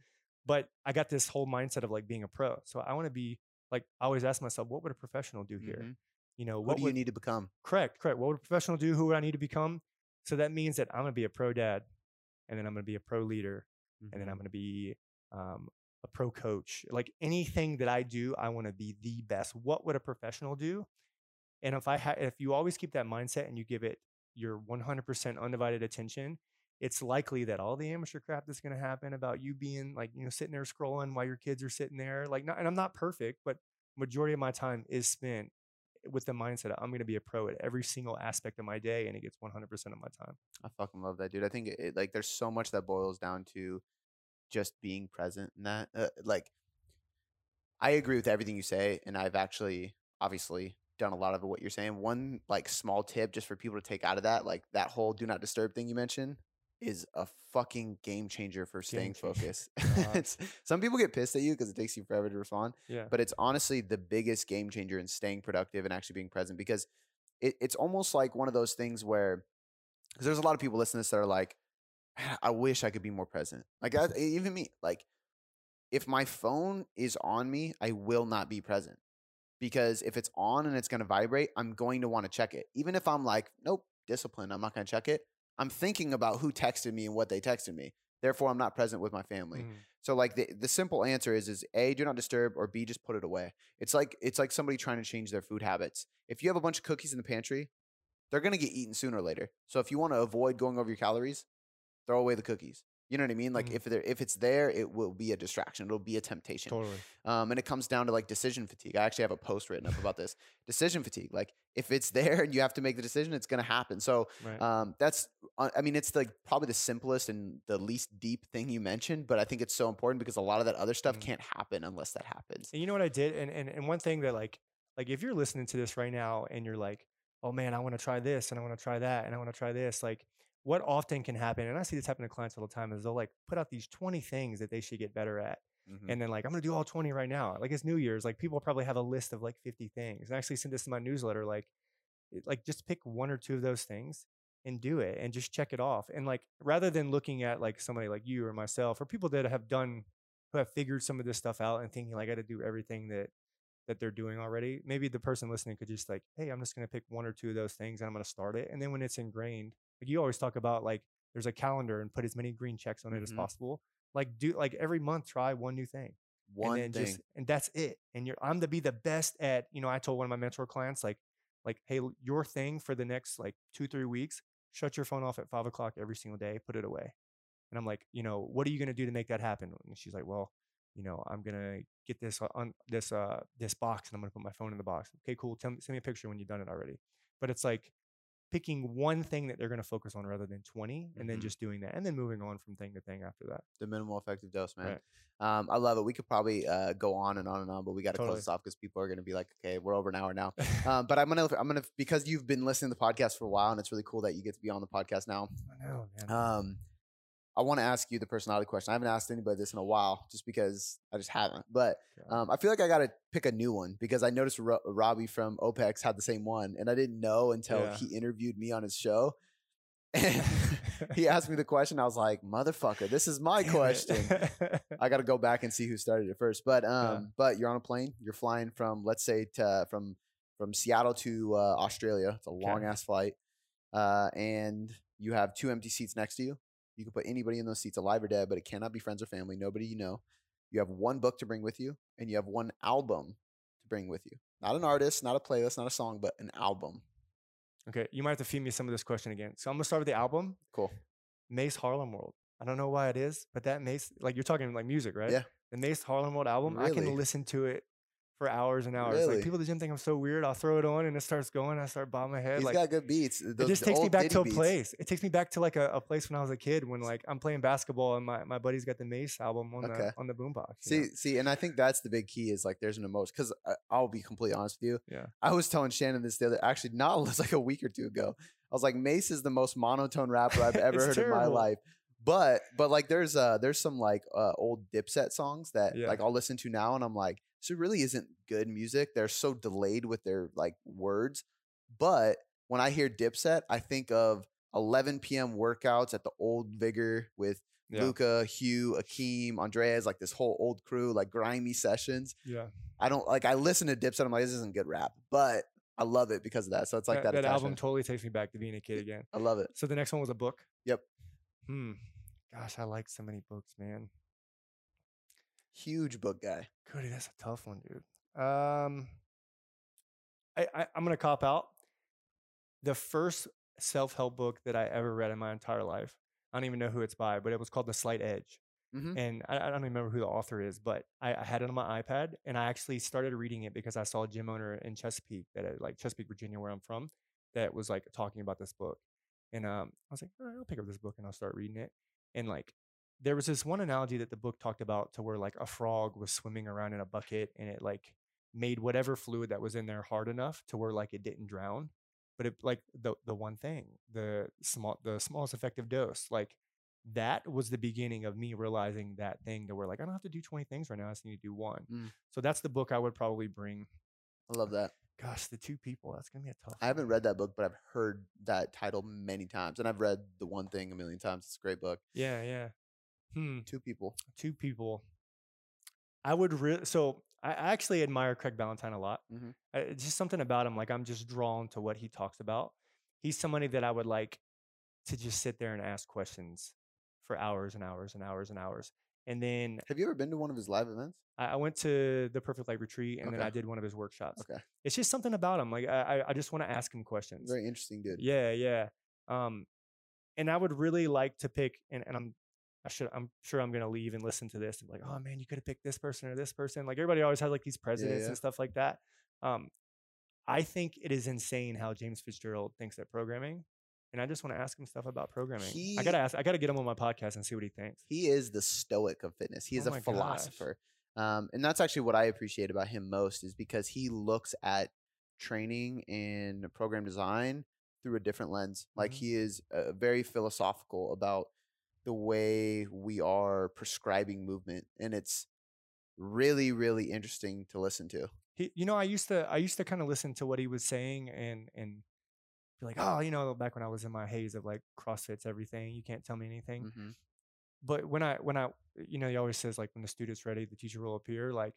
S2: But I got this whole mindset of like being a pro. So I want to be like I always ask myself, what would a professional do here?
S1: Mhm.
S2: You know,
S1: What,
S2: what
S1: do
S2: would
S1: you need to become?
S2: correct, correct. What would a professional do? Who would I need to become? So that means that I'm gonna be a pro dad, and then I'm gonna be a pro leader, and then. I'm gonna be um, a pro coach. Like anything that I do, I want to be the best. What would a professional do? And if I ha- if you always keep that mindset and you give it your 100% undivided attention, it's likely that all the amateur crap that's going to happen about you being like you know sitting there scrolling while your kids are sitting there like not, and I'm not perfect, but majority of my time is spent with the mindset I'm going to be a pro at every single aspect of my day, and it gets 100% of my time.
S1: I fucking love that, dude. I think it- like there's so much that boils down to just being present in that. Uh, like, I agree with everything you say, and I've actually obviously done a lot of what you're saying. One like small tip just for people to take out of that, like that whole do not disturb thing you mentioned, is a fucking game changer for staying focused.
S2: Uh-huh.
S1: It's, some people get pissed at you because it takes you forever to respond
S2: Yeah.
S1: but it's honestly the biggest game changer in staying productive and actually being present because it, it's almost like one of those things where because there's a lot of people listening to this that are like i wish i could be more present like I, even me like if my phone is on me i will not be present because if it's on and it's going to vibrate i'm going to want to check it even if i'm like nope discipline i'm not going to check it i'm thinking about who texted me and what they texted me therefore i'm not present with my family
S2: Mhm.
S1: so like the, the simple answer is is A, do not disturb, or B, just put it away. It's like it's like somebody trying to change their food habits. If you have a bunch of cookies in the pantry, they're gonna get eaten sooner or later. So if you want to avoid going over your calories, throw away the cookies. You know what I mean? Like
S2: Mhm.
S1: if they're if it's there, it will be a distraction. It'll be a temptation.
S2: Totally.
S1: Um, and it comes down to like decision fatigue. I actually have a post written up about this. Decision fatigue. Like if it's there and you have to make the decision, it's gonna happen. So
S2: Right.
S1: um, that's, uh, I mean, it's like probably the simplest and the least deep thing you mentioned, but I think it's so important because a lot of that other stuff
S2: Mhm.
S1: can't happen unless that happens.
S2: And you know what I did? And, and and one thing that like like if you're listening to this right now and you're like, oh man, I want to try this and I want to try that and I want to try this, like what often can happen, and I see this happen to clients all the time, is they'll like put out these 20 things that they should get better at.
S1: Mhm.
S2: And then like I'm gonna do all 20 right now. Like it's New Year's, like people probably have a list of like 50 things. And I actually sent this to my newsletter, like like just pick one or two of those things and do it and just check it off. And like rather than looking at like somebody like you or myself or people that have done who have figured some of this stuff out and thinking like I got to do everything that that they're doing already. Maybe the person listening could just like, hey, I'm just gonna pick one or two of those things and I'm gonna start it. And then when it's ingrained, like you always talk about like there's a calendar and put as many green checks on it as
S1: Mhm.
S2: possible. Like do like every month try one new thing
S1: One
S2: and
S1: thing.
S2: just and that's it and you're i'm to be the best at you know i told one of my mentor clients like like hey your thing for the next like two three weeks shut your phone off at five o'clock every single day put it away and i'm like you know what are you going to do to make that happen and she's like well you know i'm going to get this on this uh this box and i'm going to put my phone in the box okay cool Tell me, send me a picture when you've done it already but it's like picking one thing that they're going to focus on rather than 20 and then
S1: Mhm.
S2: just doing that and then moving on from thing to thing after that
S1: the minimal effective dose, man.
S2: Right.
S1: Um, I love it. We could probably uh, go on and on and on, but we got to
S2: Totally.
S1: close this off because people are going to be like, okay, we're over an hour now. um, but I'm gonna, I'm gonna, because you've been listening to the podcast for a while, and it's really cool that you get to be on the podcast now.
S2: i know man
S1: Um, I want to ask you the personality question. I haven't asked anybody this in a while, just because I just haven't. But um, I feel like I got to pick a new one because I noticed Ro- Robbie from OPEX had the same one, and I didn't know until
S2: Yeah.
S1: he interviewed me on his show. And he asked me the question. I was like, "Motherfucker, this is my question." I got to go back and see who started it first. But um,
S2: Yeah.
S1: but you're on a plane. You're flying from let's say to, from from Seattle to uh, Australia. It's a long ass flight. Uh, and You have two empty seats next to you. You can put anybody in those seats, alive or dead, but it cannot be friends or family, nobody you know. You have one book to bring with you, and you have one album to bring with you. Not an artist, not a playlist, not a song, but an album.
S2: Okay, you might have to feed me some of this question again. So I'm gonna start with the album,
S1: Cool.
S2: Mase Harlem World. I don't know why it is, but that Mase, like you're talking like music, right?
S1: Yeah.
S2: The Mase Harlem World album,
S1: really?
S2: I can listen to it for hours and hours.
S1: Really?
S2: Like people at the gym think I'm so weird. I'll throw it on and it starts going. I start bobbing my head.
S1: He's
S2: like
S1: got good beats.
S2: it just takes me back
S1: Diddy
S2: to a
S1: beats.
S2: place. It takes me back to like a, a place when I was a kid when like I'm playing basketball and my, my buddy's got the Mase album on
S1: Okay.
S2: the on the boombox.
S1: See,
S2: know?
S1: see, and I think that's the big key is like there's an emotion. Because I'll be completely honest with you.
S2: Yeah.
S1: I was telling Shannon this the other, actually, not like a week or two ago. I was like, Mase is the most monotone rapper I've ever heard in my life. But but like there's uh there's some like uh old Dipset songs that
S2: Yeah.
S1: like I'll listen to now and I'm like, this really isn't good music. They're so delayed with their like words. But when I hear Dipset, I think of 11 p.m. workouts at the old Vigor with
S2: Yeah.
S1: Luca, Hugh, Akeem, Andreas, like this whole old crew, like grimy sessions.
S2: yeah.
S1: I don't like. I listen to Dipset. I'm like, this isn't good rap, but I love it because of that. So it's like that.
S2: that, album totally takes me back to being a kid again.
S1: I love it.
S2: So the next one was a book.
S1: Yep.
S2: Hmm. Gosh, I like so many books, man.
S1: Huge book guy.
S2: Cody, that's a tough one, dude. Um, I, I I'm gonna cop out. The first self help book that I ever read in my entire life. I don't even know who it's by, but it was called The Slight Edge.
S1: Mhm.
S2: And I, I don't even remember who the author is, but I, I had it on my iPad and I actually started reading it because I saw a gym owner in Chesapeake, that uh, like Chesapeake, Virginia, where I'm from, that was like talking about this book. And um, I was like, all right, I'll pick up this book and I'll start reading it. And like, there was this one analogy that the book talked about to where like a frog was swimming around in a bucket and it like made whatever fluid that was in there hard enough to where like it didn't drown. But it like the the one thing, the small the smallest effective dose, like that was the beginning of me realizing that thing to where like I don't have to do 20 things right now. I just need to do one.
S1: Mm.
S2: So that's the book I would probably bring.
S1: I love that.
S2: Gosh, the two people. That's gonna be a tough.
S1: I haven't read that book, but I've heard that title many times, and I've read the one thing a million times. It's a great book.
S2: Yeah, yeah. Hmm.
S1: Two people.
S2: Two people. I would really. So I actually admire Craig Ballantyne a lot. It's just something about him. Like I'm just drawn to what he talks about. He's somebody that I would like to just sit there and ask questions for hours and hours and hours and hours. And then
S1: Have you ever been to one of his live events?
S2: I, I went to the Perfect Life retreat, and then I did one of his workshops.
S1: Okay.
S2: It's just something about him. Like I, I- I just want to ask him questions.
S1: Very interesting dude.
S2: Yeah, yeah. Um, and I would really like to pick, and, and I'm, I should, I'm sure I'm gonna leave and listen to this and be like, oh man, you could have picked this person or this person. Like everybody always has like these presidents
S1: yeah.
S2: and stuff like that. Um, I think it is insane how James Fitzgerald thinks at programming, and I just want to ask him stuff about programming. I gotta ask, I gotta get him on my podcast and see what he thinks.
S1: He is the stoic of fitness. He is
S2: Oh
S1: a philosopher. Um, and that's actually what I appreciate about him most is because he looks at training and program design through a different lens. Like
S2: Mhm.
S1: he is uh, very philosophical about the way we are prescribing movement, and it's really, really interesting to listen to.
S2: he you know i used to i used to kind of listen to what he was saying and and be like oh you know back when i was in my haze of like crossfit's everything you can't tell me anything
S1: Mhm.
S2: but when i when i you know he always says like when the student's ready the teacher will appear like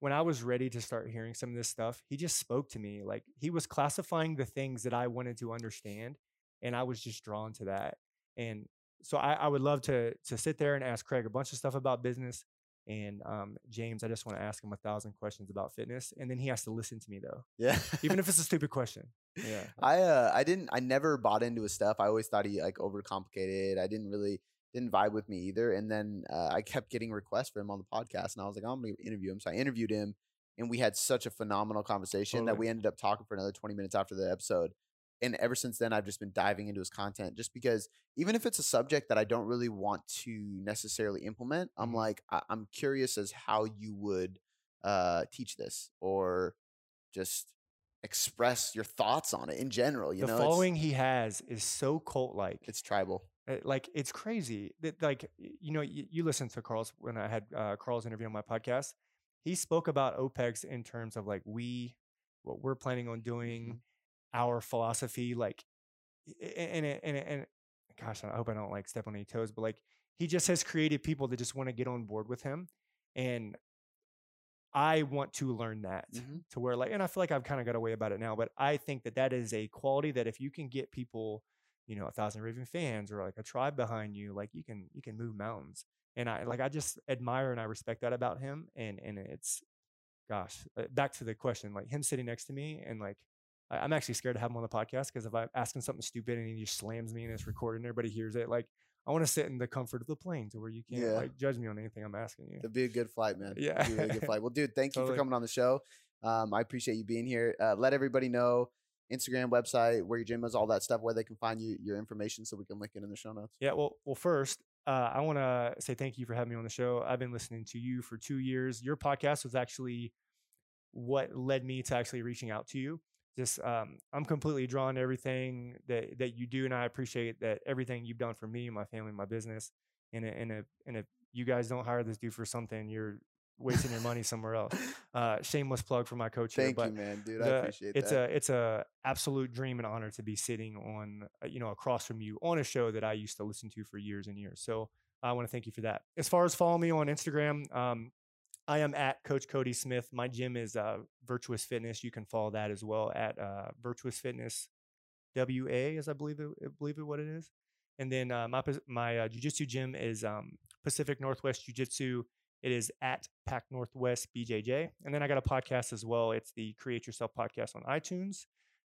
S2: when i was ready to start hearing some of this stuff he just spoke to me like he was classifying the things that i wanted to understand and i was just drawn to that and so i, I would love to to sit there and ask craig a bunch of stuff about business and um, James, I just want to ask him a thousand questions about fitness, and then he has to listen to me though,
S1: Yeah.
S2: even if it's a stupid question. Yeah,
S1: I uh I didn't I never bought into his stuff. I always thought he like overcomplicated. I didn't really didn't vibe with me either. And then uh, I kept getting requests for him on the podcast, and I was like, I'm gonna interview him. So I interviewed him, and we had such a phenomenal conversation that we ended up talking for another 20 minutes after the episode. And ever since then, I've just been diving into his content, just because even if it's a subject that I don't really want to necessarily implement, I'm
S2: Mhm.
S1: like I- I'm curious as how you would uh, teach this or just express your thoughts on it in general. You
S2: the
S1: know,
S2: following he has is so cult-like.
S1: it's tribal.
S2: Uh, like it's crazy that like you know you, you listened to Carl's when I had uh, Carl's interview on my podcast. He spoke about OPEX in terms of like we what we're planning on doing,
S1: Mm-hmm.
S2: Our philosophy, like i- and and and gosh, I hope I don't like step on any toes, but like he just has created people that just want to get on board with him, and I want to learn that
S1: Mhm.
S2: to where like, and I feel like I've kind of got away about it now, but I think that that is a quality that if you can get people you know a thousand raving fans or like a tribe behind you like you can you can move mountains and i like i just admire and i respect that about him and and it's gosh uh, back to the question like him sitting next to me and like I- i'm actually scared to have him on the podcast because if i'm asking something stupid and he just slams me and it's recorded and everybody hears it like i want to sit in the comfort of the plane to where you can't
S1: Yeah.
S2: like judge me on anything i'm asking you
S1: It'd be a good flight, man.
S2: Yeah.
S1: It'd be a good flight. Well, dude, thank you for coming on the show. Um, I appreciate you being here. Uh, let everybody know Instagram, website, where your gym is, all that stuff, where they can find you, your information, so we can link it in the show notes.
S2: Yeah, well, well, first, uh, I want to say thank you for having me on the show. I've been listening to you for two years. Your podcast was actually what led me to actually reaching out to you. Just, um, I'm completely drawn to everything that that you do, and I appreciate that everything you've done for me, my family, my business. And and a, and if you guys don't hire this dude for something, you're wasting your money somewhere else. Uh, shameless plug for my coach here, but
S1: you, man, dude. I
S2: the-
S1: appreciate
S2: it's
S1: that.
S2: a it's a absolute dream and honor to be sitting on uh, you know across from you on a show that I used to listen to for years and years. So I want to thank you for that. As far as following me on Instagram, um, I am at Coach Cody Smith. My gym is uh, Virtuous Fitness. You can follow that as well at uh, Virtuous Fitness WA, as I believe it believe it what it is. And then uh, my my uh, jujitsu gym is um, Pacific Northwest Jiu Jitsu. It is at Pac Northwest BJJ. And then I got a podcast as well. It's the Create Yourself podcast on iTunes.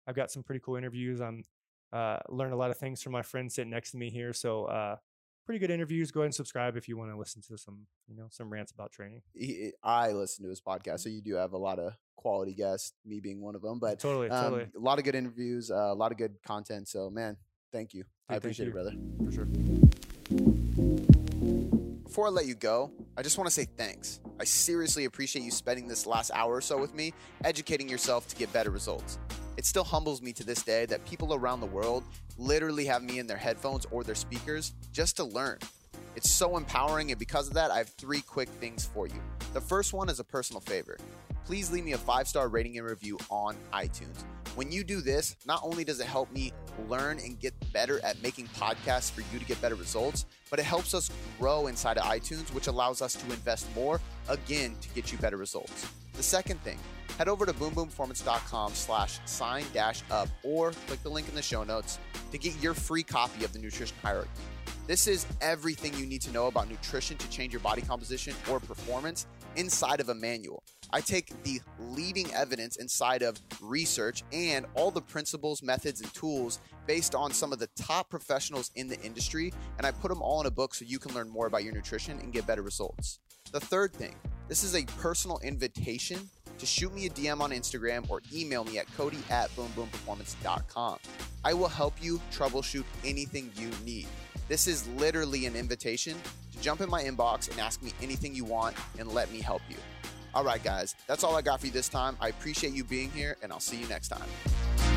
S2: I've got some pretty cool interviews. I'm uh, learned a lot of things from my friend sitting next to me here. So uh, pretty good interviews. Go ahead and subscribe if you want to listen to some, you know, some rants about training.
S1: He- I listen to his podcast, so you do have a lot of quality guests, me being one of them. But
S2: totally,
S1: um,
S2: totally,
S1: a lot of good interviews, uh, a lot of good content. So, man, thank you. I
S2: Hey,
S1: appreciate
S2: you.
S1: it, brother.
S2: for sure.
S1: Before I let you go, I just want to say thanks. I seriously appreciate you spending this last hour or so with me, educating yourself to get better results. It still humbles me to this day that people around the world literally have me in their headphones or their speakers just to learn. It's so empowering, and because of that, I have three quick things for you. The first one is a personal favor. Please leave me a five star rating and review on iTunes. When you do this, not only does it help me learn and get better at making podcasts for you to get better results, but it helps us grow inside of iTunes, which allows us to invest more again to get you better results. The second thing, head over to boomboomperformance.com slash sign dash up or click the link in the show notes to get your free copy of the nutrition hierarchy. This is everything you need to know about nutrition to change your body composition or performance inside of a manual. I take the leading evidence inside of research and all the principles, methods, and tools based on some of the top professionals in the industry, and I put them all in a book so you can learn more about your nutrition and get better results. The third thing, this is a personal invitation to shoot me a DM on Instagram or email me at cody at boomboomperformance.com. I will help you troubleshoot anything you need. This is literally an invitation to jump in my inbox and ask me anything you want and let me help you. All right, guys, that's all I got for you this time. I appreciate you being here, and I'll see you next time.